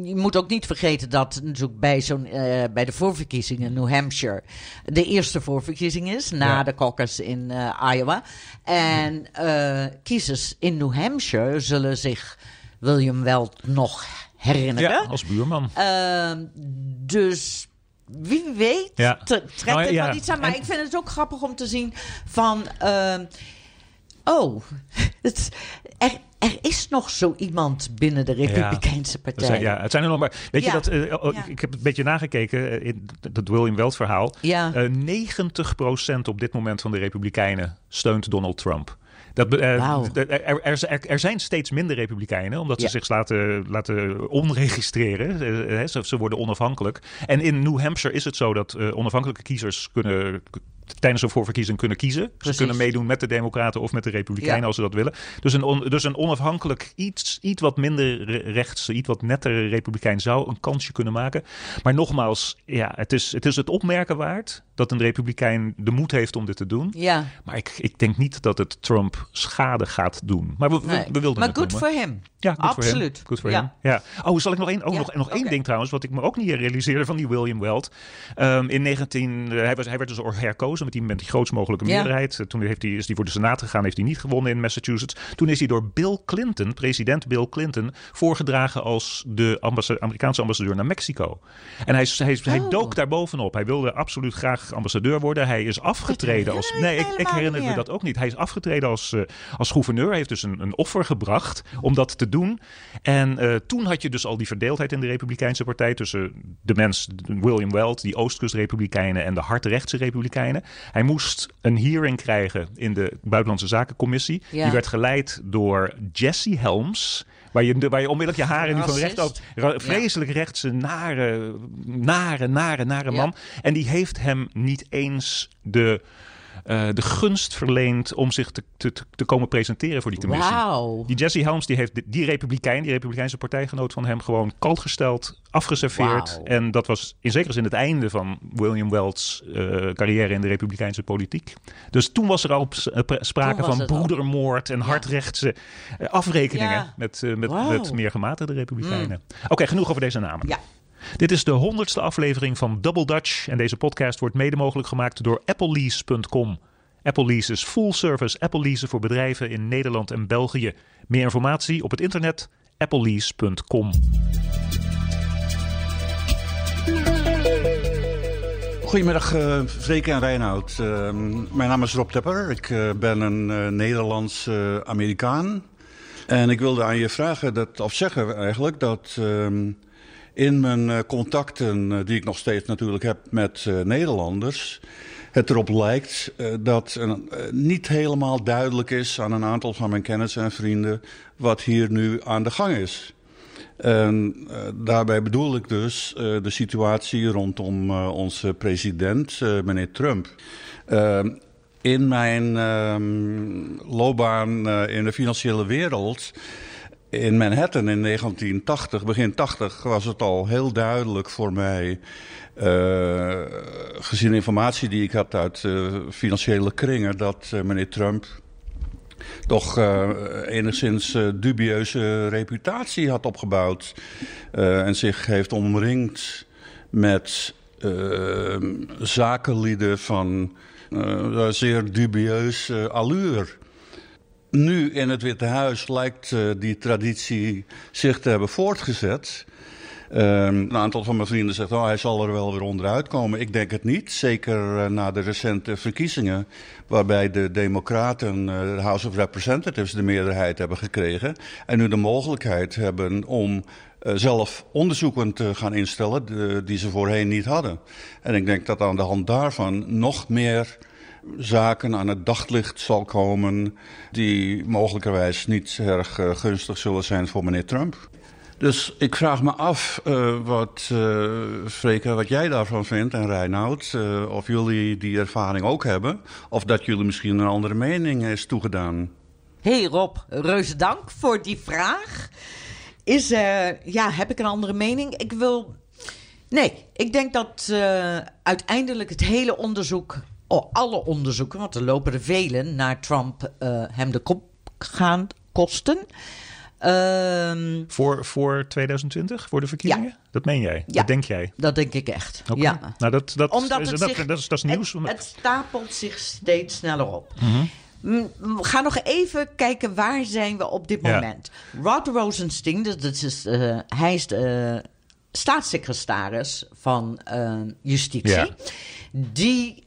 je moet ook niet vergeten dat natuurlijk bij, zo'n, eh, bij de voorverkiezingen in New Hampshire de eerste voorverkiezing is na de caucus in Iowa. En kiezers in New Hampshire zullen zich William Weld nog herinneren. Ja, als buurman. Ehm, dus wie weet Ja. tre- trekt Nou, ja. wel iets aan. Maar En- ik vind het ook grappig om te zien van... ehm, oh, (laughs) het, er, er is nog zo iemand binnen de Republikeinse Partij. zijn, ja, het zijn er nog maar. Weet Ja. je dat? eh, oh, Ja. Ik heb een beetje nagekeken eh, in het William Weld verhaal. Ja. Eh, 90% op dit moment van de Republikeinen steunt Donald Trump. Dat, eh, d- er, er, zijn steeds minder Republikeinen, omdat ze Ja. zich laten, laten onregistreren. Eh, eh, ze, ze worden onafhankelijk. En in New Hampshire is het zo dat eh, onafhankelijke kiezers kunnen tijdens een voorverkiezing kunnen kiezen. Precies. Ze kunnen meedoen met de Democraten of met de Republikeinen Ja. als ze dat willen. Dus een, on- dus een onafhankelijk, iets, iets wat minder re- rechts, iets wat nettere Republikein zou een kansje kunnen maken. Maar nogmaals, ja, het is het, is het opmerken waard dat een Republikein de moed heeft om dit te doen. Ja, Maar ik, ik denk niet dat het Trump schade gaat doen. Maar we, we- nee. we, wilden maar noemen. for him. Ja. Absoluut. Good for Ja. him. Ja. Oh, zal ik nog één? Oh, Ja, nog, nog één ding trouwens, wat ik me ook niet realiseerde van die William Weld. Ehm, in 19, eh, hij, was, hij werd dus herkozen met die, met die grootst mogelijke meerderheid. Eh, Toen heeft hij, is hij voor de Senaat gegaan, heeft hij niet gewonnen in Massachusetts. Toen is hij door Bill Clinton, president Bill Clinton, voorgedragen als de ambassa- Amerikaanse ambassadeur naar Mexico. En hij, hij, hij Oh. dook daar bovenop. Hij wilde absoluut graag ambassadeur worden. Hij is afgetreden als. Nee, ik, ik herinner me dat ook niet. Hij is afgetreden als, eh, als gouverneur. Hij heeft dus een, een offer gebracht om dat te doen. En eh, toen had je dus al die verdeeldheid in de Republikeinse Partij tussen de mens, William Weld, die Oostkust-Republikeinen en de hardrechtse Republikeinen. Hij moest een hearing krijgen in de Buitenlandse Zakencommissie. Ja. Die werd geleid door Jesse Helms. Waar je, waar je onmiddellijk je haren nu van recht op. Vreselijk rechtse, nare, nare, nare, nare Ja. man. En die heeft hem niet eens de, eh, de gunst verleend om zich te, te, te komen presenteren voor die commissie. Die Jesse Helms die heeft die, republikein, die republikeinse partijgenoot van hem, gewoon kalt gesteld, afgeserveerd. En dat was in zekere zin het einde van William Weld's eh, carrière in de republikeinse politiek. Dus toen was er al eh, pra- sprake van broedermoord en hardrechtse eh, afrekeningen Ja. met, met, meer gematigde republikeinen. Oké, genoeg over deze namen. Ja. Dit is de honderdste aflevering van Double Dutch. En deze podcast wordt mede mogelijk gemaakt door applelease.com. Apple Lease is full service Apple leasen voor bedrijven in Nederland en België. Meer informatie op het internet applelease.com. Goedemiddag, eh Vreke en Reinoud. Eh, mijn naam is Rob Tepper. Ik eh, ben een eh, Nederlands-Amerikaan. en ik wilde aan je vragen, dat, of zeggen eigenlijk, dat ehm, in mijn eh, contacten, eh, die ik nog steeds natuurlijk heb met eh, Nederlanders, het erop lijkt dat niet helemaal duidelijk is aan een aantal van mijn kennissen en vrienden wat hier nu aan de gang is. En daarbij bedoel ik dus de situatie rondom onze president, meneer Trump. Eh, in mijn ehm, loopbaan in de financiële wereld, in Manhattan in 1980, begin 80, was het al heel duidelijk voor mij. eh, gezien informatie die ik had uit eh, financiële kringen, dat eh, meneer Trump toch enigszins dubieuze reputatie had opgebouwd. en zich heeft omringd met zakenlieden van zeer dubieus eh, allure. Nu in het Witte Huis lijkt eh, die traditie zich te hebben voortgezet. Ehm, een aantal van mijn vrienden zegt, oh, hij zal er wel weer onderuit komen. Ik denk het niet, zeker uh, na de recente verkiezingen... waarbij de democraten, uh, de House of Representatives, de meerderheid hebben gekregen... en nu de mogelijkheid hebben om zelf onderzoeken te gaan instellen... De, die ze voorheen niet hadden. En ik denk dat aan de hand daarvan nog meer zaken aan het daglicht zal komen... die mogelijkerwijs niet erg gunstig zullen zijn voor meneer Trump. Dus ik vraag me af uh, wat, uh, Freke, wat jij daarvan vindt en Reinoud. Of jullie die ervaring ook hebben. Of dat jullie misschien een andere mening is toegedaan. Hey Rob, reuze dank voor die vraag. Is, ja, heb ik een andere mening? Ik wil... Nee, ik denk dat uiteindelijk het hele onderzoek... Alle onderzoeken, want er lopen er velen naar Trump... hem de kop gaan kosten... Um, voor, voor 2020, voor de verkiezingen? Ja. Dat meen jij? Ja. Dat denk jij? Dat denk ik echt. Okay. Ja. Nou, dat, dat, Omdat is, het dat, zich, dat, is, dat is nieuws. Het, het, stapelt zich steeds sneller op. Mm -hmm. We gaan nog even kijken waar zijn we op dit moment. Rod Rosenstein, dat is, uh, hij is de uh, staatssecretaris van uh, Justitie. Die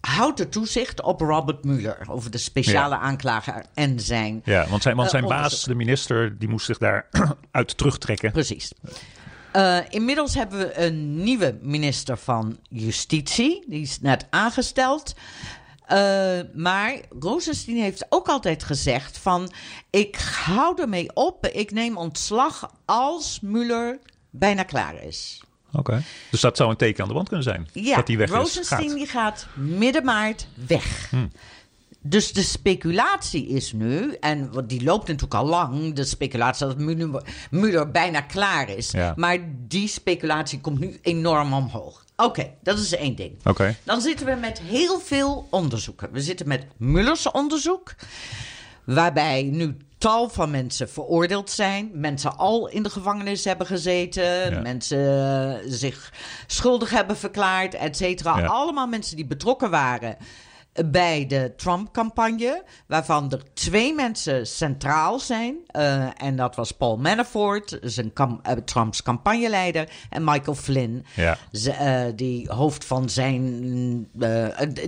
houdt de toezicht op Robert Mueller over de speciale Ja. aanklager en zijn. Ja, want zijn, want Eh, zijn baas, de minister, die moest zich daar (clears throat) uit terugtrekken. Precies. Uh, inmiddels hebben we een nieuwe minister van Justitie. Die is net aangesteld. Uh, maar Rosenstein heeft ook altijd gezegd van... ik hou ermee op, ik neem ontslag als Mueller bijna klaar is. Oké. Dus dat zou een teken aan de wand kunnen zijn. Ja, dat die weg Rosenstein is. die gaat midden maart weg. Hm. Dus de speculatie is nu, en die loopt natuurlijk al lang, de speculatie dat Mueller bijna klaar is. Ja. Maar die speculatie komt nu enorm omhoog. Oké, dat is één ding. Oké. Dan zitten we met heel veel onderzoeken. We zitten met Mullers onderzoek, waarbij nu tal van mensen veroordeeld zijn. Mensen al in de gevangenis hebben gezeten. Ja. Mensen eh, zich schuldig hebben verklaard, et cetera. Ja. Allemaal mensen die betrokken waren bij de Trump-campagne, waarvan er twee mensen centraal zijn. Uh, en dat was Paul Manafort, zijn uh, Trumps campagneleider, en Michael Flynn, Ja. ze, uh, die hoofd van zijn,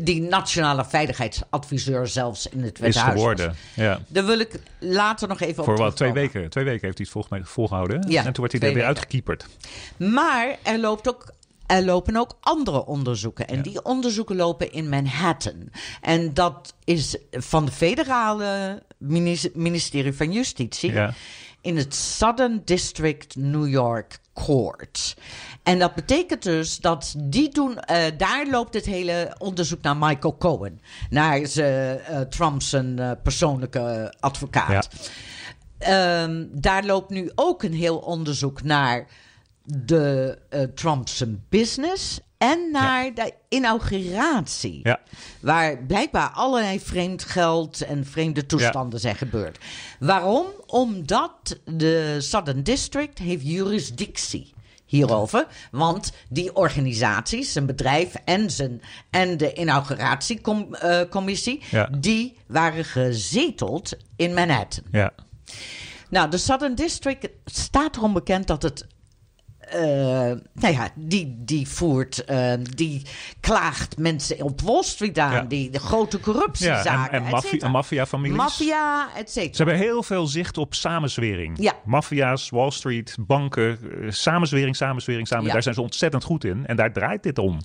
die nationale veiligheidsadviseur zelfs in het Is Witte Huis was. geworden. Ja. Daar wil ik later nog even op Voor wat twee weken. Twee weken heeft hij het volgens mij volgehouden. Ja, en toen werd hij er weer uitgekieperd. Maar er loopt ook. Er lopen ook andere onderzoeken. En Ja. die onderzoeken lopen in Manhattan. En dat is van de federale minis- ministerie van Justitie. Ja. In het Southern District New York Court. En dat betekent dus dat die doen. eh, daar loopt het hele onderzoek naar Michael Cohen. Naar eh, Trump's eh, persoonlijke advocaat. Ehm, daar loopt nu ook een heel onderzoek naar de uh, Trump's business en naar de inauguratie. Ja. Waar blijkbaar allerlei vreemd geld en vreemde toestanden zijn gebeurd. Waarom? Omdat de Southern District heeft jurisdictie hierover. Want die organisaties, zijn bedrijf en, zijn, en de inauguratiecommissie... Die waren gezeteld in Manhattan. Ja. Nou, de Southern District staat erom bekend dat het. Uh, nou ja, die, die voert, uh, die klaagt mensen op Wall Street aan, Ja. die de grote Ja, corruptiezaken, en, en et maffia- cetera. en maffia-families. Maffia, et Ze cetera. hebben heel veel zicht op samenzwering. Ja. Maffia's, Wall Street, banken, eh, samenzwering, samenzwering, samen. Ja. Daar zijn ze ontzettend goed in. En daar draait dit om.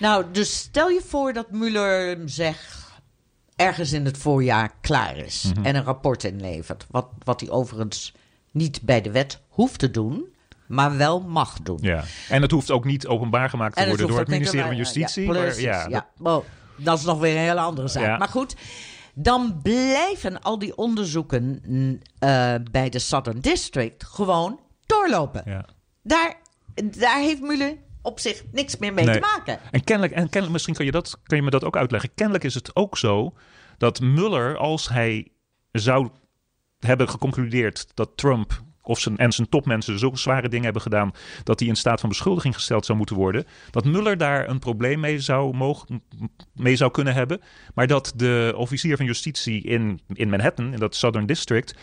Nou, dus stel je voor dat Mueller zegt ergens in het voorjaar klaar is Mhm. en een rapport inlevert. Wat, wat hij overigens niet bij de wet hoeft te doen, maar wel mag doen. Ja. En het hoeft ook niet openbaar gemaakt te En worden door het ministerie van Justitie. Ja, maar ja. Wel, dat is nog weer een hele andere zaak. Maar goed, dan blijven al die onderzoeken mm, eh, bij de Southern District gewoon doorlopen. ja. Daar, daar heeft Mueller op zich niks meer mee Nee. te maken. En kennelijk, en kennelijk misschien kan je, dat, kan je me dat ook uitleggen. Kennelijk is het ook zo dat Mueller, als hij zou hebben geconcludeerd dat Trump of zijn, en zijn topmensen zulke zware dingen hebben gedaan dat hij in staat van beschuldiging gesteld zou moeten worden, dat Mueller daar een probleem mee zou, mogen, mee zou kunnen hebben, maar dat de officier van justitie in, in Manhattan, in dat Southern District,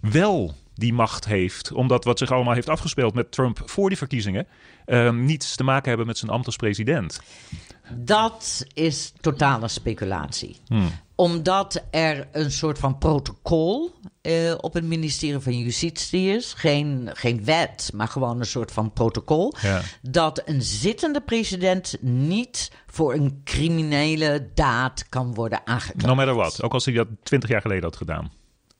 wel die macht heeft. Omdat wat zich allemaal heeft afgespeeld met Trump voor die verkiezingen ehm, niets te maken hebben met zijn ambt als president. Dat is totale speculatie. Hmm. Omdat er een soort van protocol eh, op het ministerie van Justitie is. Geen, geen wet, maar gewoon een soort van protocol. Ja. Dat een zittende president niet voor een criminele daad kan worden aangeklaagd. No matter what. Ook als hij dat 20 jaar geleden had gedaan.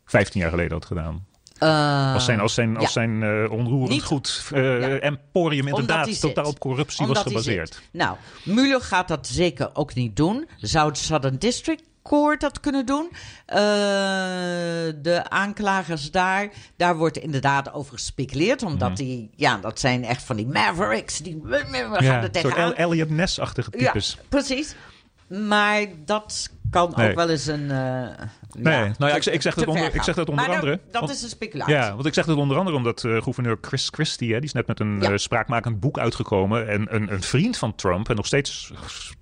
15 jaar geleden had gedaan. Eh, Als zijn, als zijn, als ja. zijn eh, onroerend Niet- goed eh, Ja. emporium inderdaad totaal op corruptie Omdat was gebaseerd. Nou, Mueller gaat dat zeker ook niet doen. Zou het Southern District Court dat kunnen doen? Eh, de aanklagers daar, daar wordt inderdaad over gespeculeerd. Omdat die, ja, dat zijn echt van die mavericks. Die we gaan Ja, er tegenaan. El- Elliot Ness-achtige types. Ja, precies. Maar dat kan Nee. ook wel eens een... eh, Nee, ja, nou ja, ik, zeg- ik zeg dat onder, ik zeg dat onder Maar andere. Dat, dat want- is een speculatie. Ja, want ik zeg dat onder andere omdat eh, gouverneur Chris Christie, hè, die is net met een Ja. eh, spraakmakend boek uitgekomen. En een, een vriend van Trump en nog steeds,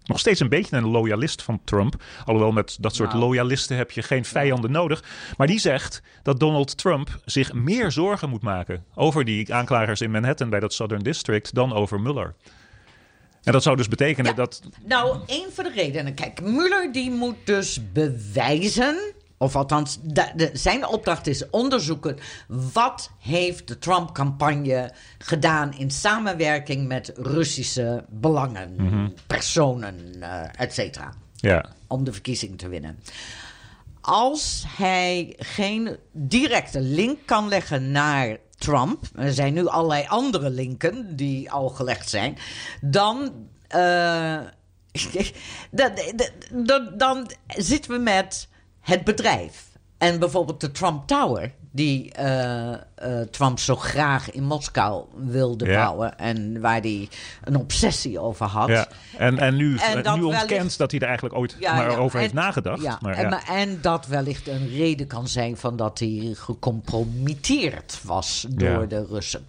nog steeds een beetje een loyalist van Trump. Alhoewel met dat soort Nou. loyalisten heb je geen vijanden nodig. Maar die zegt dat Donald Trump zich meer zorgen moet maken over die aanklagers in Manhattan bij dat Southern District dan over Mueller. En dat zou dus betekenen Ja. dat. Nou, één van de redenen. Kijk, Mueller die moet dus bewijzen. Of althans, de, de- zijn opdracht is onderzoeken. Wat heeft de Trump-campagne gedaan in samenwerking met Russische belangen, personen, eh et cetera. Ja, Om de verkiezing te winnen. Als hij geen directe link kan leggen naar Trump, er zijn nu allerlei andere linken die al gelegd zijn, dan, eh, (laughs) dan, dan, dan zitten we met het bedrijf. En bijvoorbeeld de Trump Tower, die eh, eh, Trump zo graag in Moskou wilde Ja. bouwen en waar hij een obsessie over had. ja. En, en nu, En dat nu ontkent wellicht- dat hij er eigenlijk ooit Ja, maar over heeft nagedacht. Ja, maar, en, en dat wellicht een reden kan zijn van dat hij gecompromitteerd was door de Russen.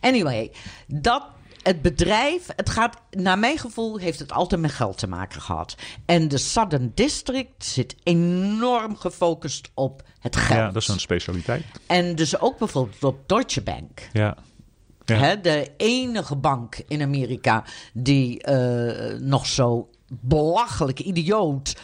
Anyway, dat. Het bedrijf, het gaat, naar mijn gevoel, heeft het altijd met geld te maken gehad. En de Southern District zit enorm gefocust op het geld. ja, dat is een specialiteit. En dus ook bijvoorbeeld op Deutsche Bank. Ja. Ja. Hè, de enige bank in Amerika die eh, nog zo belachelijk idioot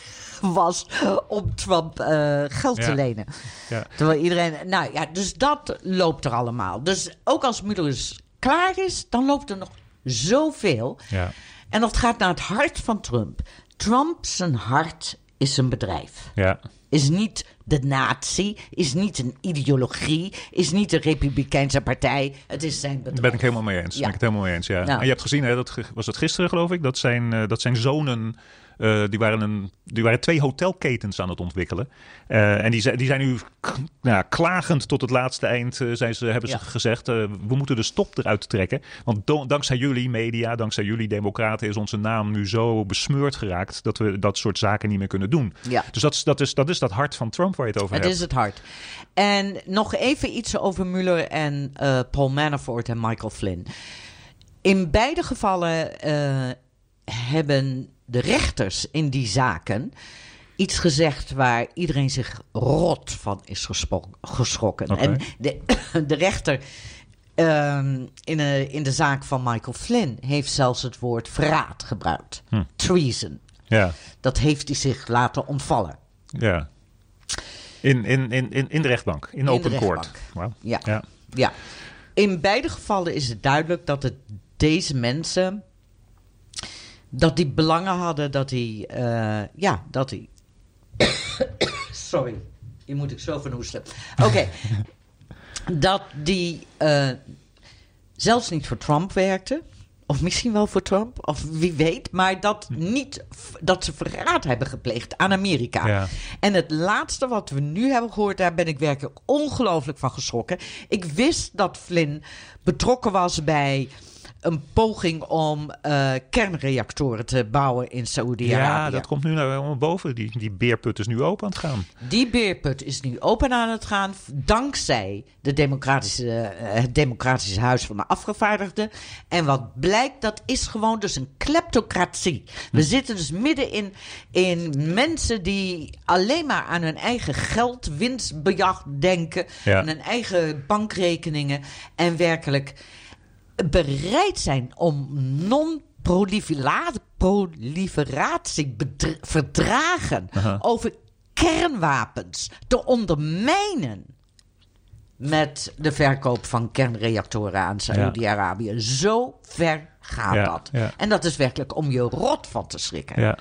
(laughs) was om Trump eh, geld te lenen. Ja. Terwijl iedereen. Nou ja, dus dat loopt er allemaal. Dus ook als Mueller is klaar is, dan loopt er nog zoveel. Ja. En dat gaat naar het hart van Trump. Trump, zijn hart is een bedrijf Ja. is niet de natie, is niet een ideologie, is niet de Republikeinse partij. Het is zijn bedrijf. Daar ben ik helemaal mee eens. Ja. Ben ik het helemaal mee eens, ja. En je hebt gezien, hè, dat was het gisteren geloof ik, dat zijn, eh, dat zijn zonen, eh, die, waren een, die waren twee hotelketens aan het ontwikkelen. Eh, en die, zijn- die zijn nu nou, ja, klagend tot het laatste eind, eh, zijn ze, hebben ze Ja. gezegd, we moeten de stop eruit trekken. Want do- dankzij jullie media, dankzij jullie democraten is onze naam nu zo besmeurd geraakt dat we dat soort zaken niet meer kunnen doen. Ja. Dus dat is, dat, is, dat is dat hart van Trump waar je het over Het hebt. is het hart. En nog even iets over Mueller en Paul Manafort en Michael Flynn. In beide gevallen hebben de rechters in die zaken iets gezegd waar iedereen zich rot van is geschrokken. En de, (coughs) de rechter ehm, in, de, in de zaak van Michael Flynn heeft zelfs het woord verraad gebruikt. Hm. Treason. Ja. Dat heeft hij zich laten ontvallen. Ja. In, in, in, in, in de rechtbank, in, open court. Ja. Ja. Ja, in beide gevallen is het duidelijk dat het deze mensen. Dat die belangen hadden dat hij. eh, ja, dat hij. (coughs) Sorry, hier moet ik zo van hoesten. Oké. (laughs) dat die eh, zelfs niet voor Trump werkte. Of misschien wel voor Trump, of wie weet. Maar dat, niet, dat ze verraad hebben gepleegd aan Amerika. Ja. En het laatste wat we nu hebben gehoord, daar ben ik werkelijk ongelooflijk van geschrokken. Ik wist dat Flynn betrokken was bij een poging om uh, kernreactoren te bouwen in Saoedi-Arabië. Ja, dat komt nu naar boven. Die, die beerput is nu open aan het gaan. Die beerput is nu open aan het gaan dankzij de democratische, het Democratische Huis van de Afgevaardigden. En wat blijkt, dat is gewoon dus een kleptocratie. We hm. zitten dus midden in, in mensen die alleen maar aan hun eigen geld, winstbejag denken. Ja. En hun eigen bankrekeningen. En werkelijk bereid zijn om non-proliferatieverdragen over kernwapens te ondermijnen met de verkoop van kernreactoren aan Saoedi-Arabië. Zo ver gaat dat. En dat is werkelijk om je rot van te schrikken. Ja,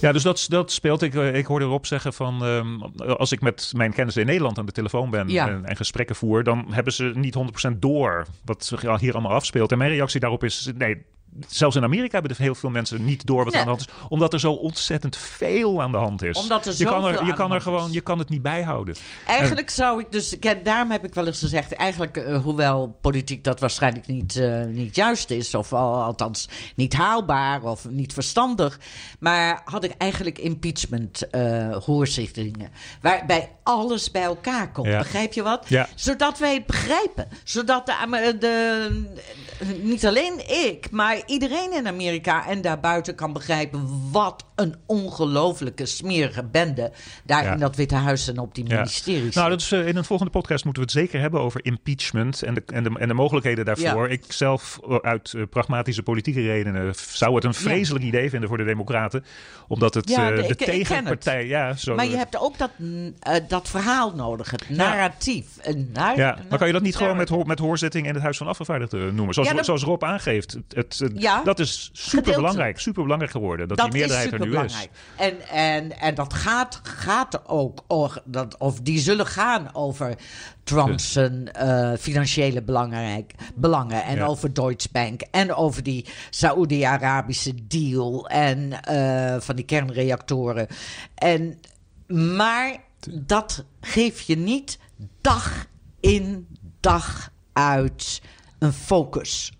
ja dus dat, dat speelt. Ik, eh, ik hoorde Rob zeggen van... Um, als ik met mijn kennis in Nederland aan de telefoon ben en, en, gesprekken voer... dan hebben ze niet 100% door wat zich hier allemaal afspeelt. En mijn reactie daarop is... nee, zelfs in Amerika hebben er heel veel mensen niet door wat aan de hand is. Omdat er zo ontzettend veel aan de hand is. Omdat er je kan er, je kan er gewoon, je kan het niet bijhouden. Eigenlijk zou ik dus, daarom heb ik wel eens gezegd, eigenlijk, uh, hoewel politiek dat waarschijnlijk niet, uh, niet juist is, of al, althans niet haalbaar of niet verstandig, maar had ik eigenlijk impeachment uh, hoorzittingen. Waarbij alles bij elkaar komt. Begrijp je wat? Ja. Zodat wij het begrijpen. Zodat de, de, niet alleen ik, maar iedereen in Amerika en daarbuiten kan begrijpen wat een ongelofelijke smerige bende daar in dat Witte Huis en op die ministeries. Nou, dat is, uh, in een volgende podcast moeten we het zeker hebben over impeachment en de, en de, en de mogelijkheden daarvoor. Ik zelf, eh, uit uh, pragmatische politieke redenen, zou het een vreselijk idee vinden voor de Democraten, omdat het de, tegenpartij. Ja, zo, maar je hebt ook dat, dat verhaal nodig, het narratief. Een ja, maar kan je dat niet gewoon met, met hoorzitting in het Huis van Afgevaardigden noemen? Zoals, zoals Rob aangeeft. Het, ja, dat is super belangrijk, super belangrijk geworden. Dat, die meerderheid er nu is. En, en, en dat gaat, gaat ook, of, dat, of die zullen gaan over Trump's uh, financiële belangrijk, belangen. En over Deutsche Bank. En over die Saoedi-Arabische deal. En uh, van die kernreactoren. En, maar dat geef je niet dag in dag uit een focus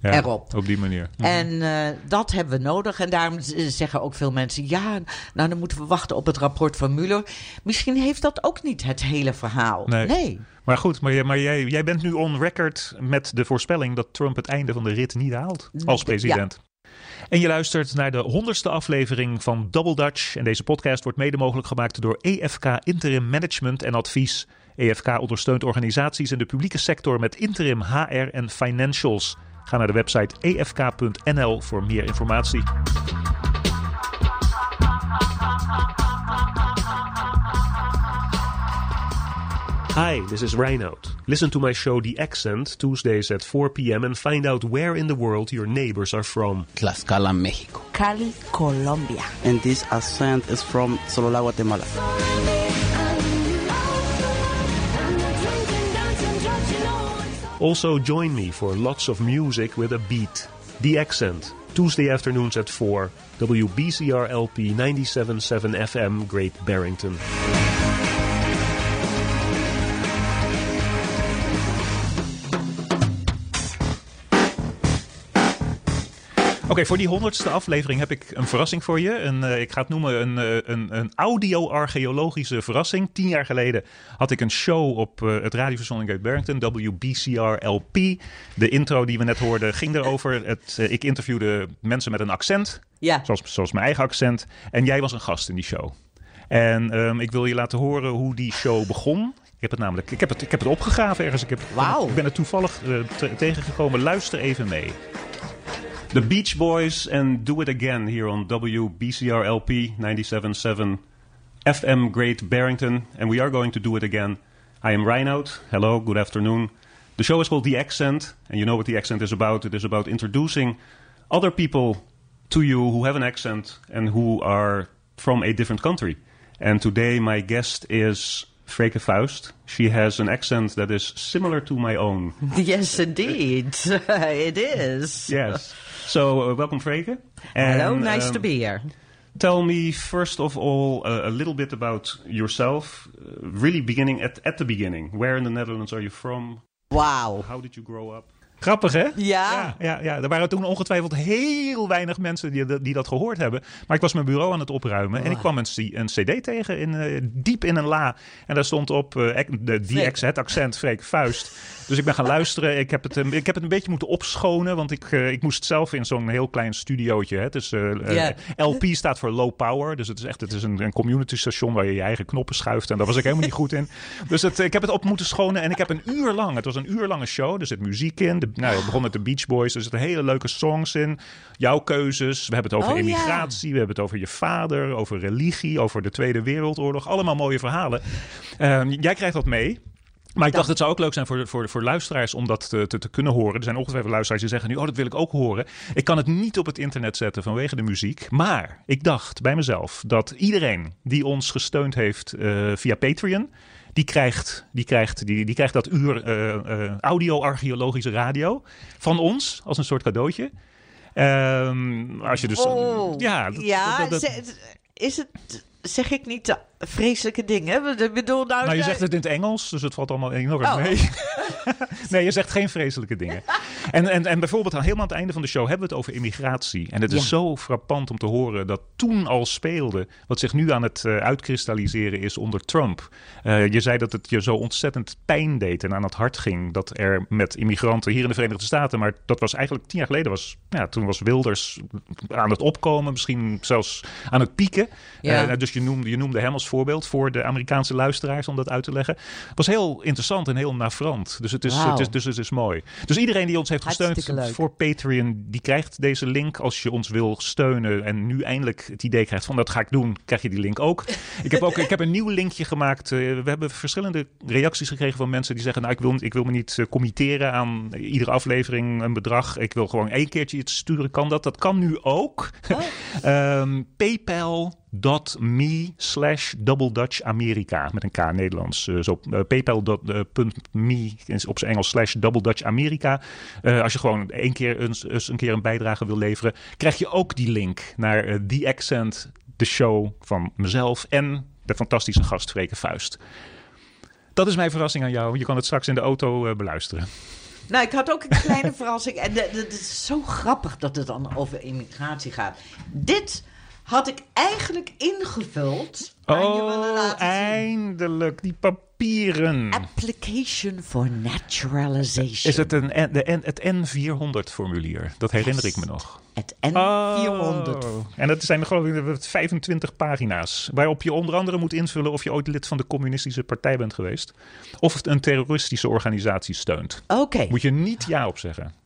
ja, erop. Op die manier. En uh, dat hebben we nodig. En daarom zeggen ook veel mensen: ja, nou dan moeten we wachten op het rapport van Mueller. Misschien heeft dat ook niet het hele verhaal. Nee. nee. Maar goed, maar, maar jij, jij bent nu on record met de voorspelling dat Trump het einde van de rit niet haalt als president. En je luistert naar de honderdste aflevering van Double Dutch. En deze podcast wordt mede mogelijk gemaakt door EFK Interim Management en Advies. EFK ondersteunt organisaties in de publieke sector met interim HR en financials. Ga naar de website efk.nl voor meer informatie. Hi, this is Reinoud. Listen to my show The Accent Tuesdays at 4 p.m. and find out where in the world your neighbors are from. Tlaxcala, Mexico. Cali, Colombia. And this accent is from Sololá, Guatemala. Also join me for lots of music with a beat. The Accent, Tuesday afternoons at 4, WBCR LP 97.7 FM, Great Barrington. Oké, voor die honderdste aflevering heb ik een verrassing voor je. Een, uh, ik ga het noemen een, uh, een, een audio-archeologische verrassing. Tien jaar geleden had ik een show op uh, het radiostation in Great Barrington, WBCR LP. De intro die we net hoorden ging erover. Het, ik interviewde mensen met een accent, ja. zoals, zoals mijn eigen accent. En jij was een gast in die show. En um, ik wil je laten horen hoe die show begon. Ik heb het namelijk, ik heb het, ik heb het opgegraven ergens. Ik, heb, wow. ik ben er toevallig tegengekomen. Luister even mee. The Beach Boys and Do It Again here on WBCR LP 97.7 FM Great Barrington. And we are going to do it again. I am Reinoud. Hello, good afternoon. The show is called The Accent. And you know what The Accent is about. It is about introducing other people to you who have an accent and who are from a different country. And today my guest is Freke Faust. She has an accent that is similar to my own. (laughs) Yes, indeed. (laughs) it is. Yes. So, uh, welcome, Freke. Hello, nice um, to be here. Tell me, first of all, uh, a little bit about yourself. Uh, really beginning at, at the beginning. Where in the Netherlands are you from? Wow. How did you grow up? Grappig, hè? Ja. ja. Ja, ja. Er waren toen ongetwijfeld heel weinig mensen die, die dat gehoord hebben. Maar ik was mijn bureau aan het opruimen. En ik kwam een, een cd tegen, in, eh, diep in een la. En daar stond op ek- de DX, het accent, Freek Vuist. Dus ik ben gaan luisteren. Ik heb het, een- ik heb het een beetje moeten opschonen. Want ik, eh, ik moest zelf in zo'n heel klein studiootje. Hè. Het is, eh, eh. LP staat voor low power. Dus het is echt het is een, een community station waar je je eigen knoppen schuift. En daar was ik helemaal niet goed in. Dus het, ik heb het op moeten schonen. En ik heb een uur lang, het was een uur lange show. Er zit muziek in. De, nou, het begon met de Beach Boys. Er zitten hele leuke songs in. Jouw keuzes. We hebben het over Oh, immigratie. We hebben het over je vader. Over religie. Over de Tweede Wereldoorlog. Allemaal mooie verhalen. Ehm, jij krijgt dat mee. Maar ik dacht, het zou ook leuk zijn voor, voor, voor luisteraars om dat te, te, te kunnen horen. Er zijn ongetwijfeld luisteraars die zeggen nu, oh, dat wil ik ook horen. Ik kan het niet op het internet zetten vanwege de muziek. Maar ik dacht bij mezelf dat iedereen die ons gesteund heeft eh, via Patreon... Die krijgt, die, krijgt, die, die krijgt dat uur eh, audio-archeologische radio van ons als een soort cadeautje. Ehm, als je dus. Oh. ja, dat- ja dat- dat- ze- is het... Zeg ik niet vreselijke dingen? Ik bedoel, nou... Nou, je zegt het in het Engels, dus het valt allemaal enorm Oh. mee. (laughs) nee, je zegt geen vreselijke dingen. En, en, en bijvoorbeeld aan- helemaal aan het einde van de show hebben we het over immigratie. En het is zo frappant om te horen dat toen al speelde... wat zich nu aan het eh, uitkristalliseren is onder Trump. Eh, je zei dat het je zo ontzettend pijn deed en aan het hart ging... dat er met immigranten hier in de Verenigde Staten... maar dat was eigenlijk tien jaar geleden... Was, ja, toen was Wilders aan het opkomen, misschien zelfs aan het pieken. Ja. Eh, dus je noemde, je noemde hem als voorbeeld voor de Amerikaanse luisteraars om dat uit te leggen. Het was heel interessant en heel navrant. Dus het is, het is, dus het is mooi. Dus iedereen die ons heeft gesteund voor Patreon, die krijgt deze link als je ons wil steunen. En nu eindelijk het idee krijgt van dat ga ik doen, krijg je die link ook. ik, heb ook ik heb een nieuw linkje gemaakt. Eh, we hebben verschillende reacties gekregen van mensen die zeggen, nou ik wil, ik wil me niet eh, committeren aan iedere aflevering een bedrag. Ik wil gewoon één keertje iets sturen. Kan dat? Dat kan nu ook. (laughs) Ehm, PayPal.me slash Double Dutch Amerika met een K Nederlands. Eh, zo eh, PayPal.me is op zijn Engels slash Double Dutch Amerika. Eh, als je gewoon één keer eens een keer een bijdrage wil leveren, krijg je ook die link naar eh, The Accent, de show van mezelf en de fantastische gast Freke Vuist. Dat is mijn verrassing aan jou. Je kan het straks in de auto eh, beluisteren. Nou, ik had ook een kleine (laughs) verrassing. En het is zo grappig dat het dan over immigratie gaat. Dit had ik eigenlijk ingevuld. Oh, eindelijk. Die papieren. Application for Naturalization. Is het een, de N, het N400-formulier? Dat herinner ik me nog. Het N400. Oh. En dat zijn geloof ik 25 pagina's. Waarop je onder andere moet invullen of je ooit lid van de communistische partij bent geweest. Of het een terroristische organisatie steunt. Oké, Moet je niet ja op zeggen.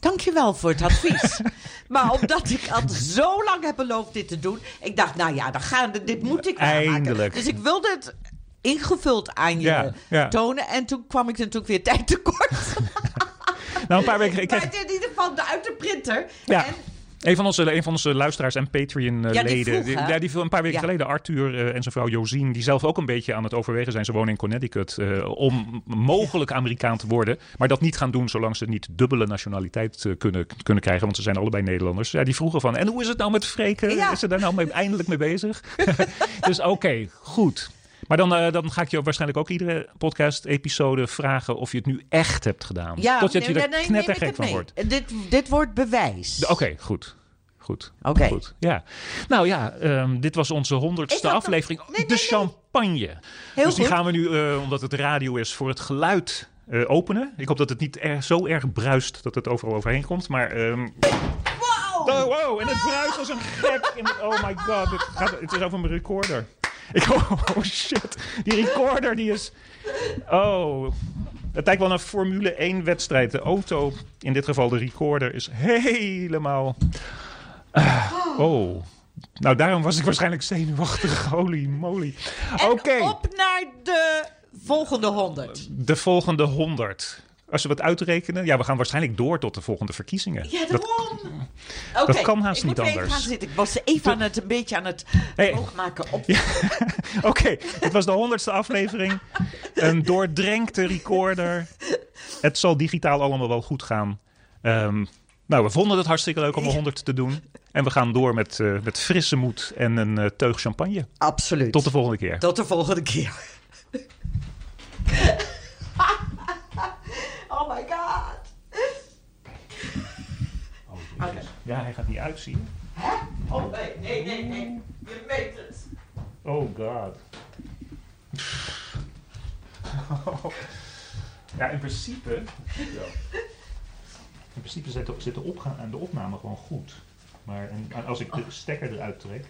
Dankjewel voor het advies. (laughs) maar omdat ik al zo lang heb beloofd dit te doen, ik dacht, nou ja, dan gaan, dit moet ik. Eindelijk. Dus ik wilde het ingevuld aan je Ja, ja. tonen. En toen kwam ik natuurlijk weer tijd tekort. (laughs) Nou, een paar weken. Ik kreeg, in ieder geval uit de printer. Ja. En Een van onze, een van onze luisteraars en Ja, die Patreon-leden. vroeg, hè? ja, die viel een paar weken Ja. geleden. Arthur eh, en zijn vrouw Josien, die zelf ook een beetje aan het overwegen zijn. Ze wonen in Connecticut. eh, om mogelijk Amerikaan te worden. Maar dat niet gaan doen zolang ze niet dubbele nationaliteit eh, kunnen, kunnen krijgen. Want ze zijn allebei Nederlanders. Ja, die vroegen van. En hoe is het nou met Freken? Ja. Is ze daar nou mee, eindelijk mee bezig? (laughs) dus oké, goed. Maar dan, eh, dan ga ik je waarschijnlijk ook iedere podcast-episode vragen of je het nu echt hebt gedaan. ja, Tot je er nee, knettergek van mee. wordt. Dit, dit wordt bewijs. Oké, goed. Goed. Oké. Goed. Ja. Nou ja, ehm, dit was onze honderdste aflevering. Nee, nee, de nee. champagne. Heel dus die goed. gaan we nu, eh, omdat het radio is, voor het geluid eh, openen. Ik hoop dat het niet er, zo erg bruist dat het overal overheen komt. Maar. ehm, Wow! Oh, wow, en het bruist als een gek. Oh my god, het, gaat, het is over mijn recorder. Ik, (laughs) oh shit, die recorder die is... Oh, het lijkt wel een Formule 1 wedstrijd. De auto, in dit geval de recorder, is helemaal... Ah, oh, nou daarom was ik waarschijnlijk zenuwachtig. (laughs) Holy moly. Oké, op naar de volgende honderd. de volgende 100. Als we wat uitrekenen, ja, we gaan waarschijnlijk door tot de volgende verkiezingen. Ja, Dat-. Oké, dat kan haast niet even anders. gaan zitten. Ik was even aan het, een beetje aan het Hey. oogmaken op. (laughs) Oké, het was de honderdste aflevering. Een doordrenkte recorder. Het zal digitaal allemaal wel goed gaan. Ehm, nou, we vonden het hartstikke leuk om een 100 te doen. En we gaan door met, eh, met frisse moed en een eh, teug champagne. Absoluut. Tot de volgende keer. Tot de volgende keer. (laughs) oh my god. Ja, hij gaat niet uitzien. Oh nee, nee, nee, nee. Je weet het. Oh god. ja, in principe. In principe zit de, zit de, opname gewoon goed. Maar en als ik de stekker eruit trek.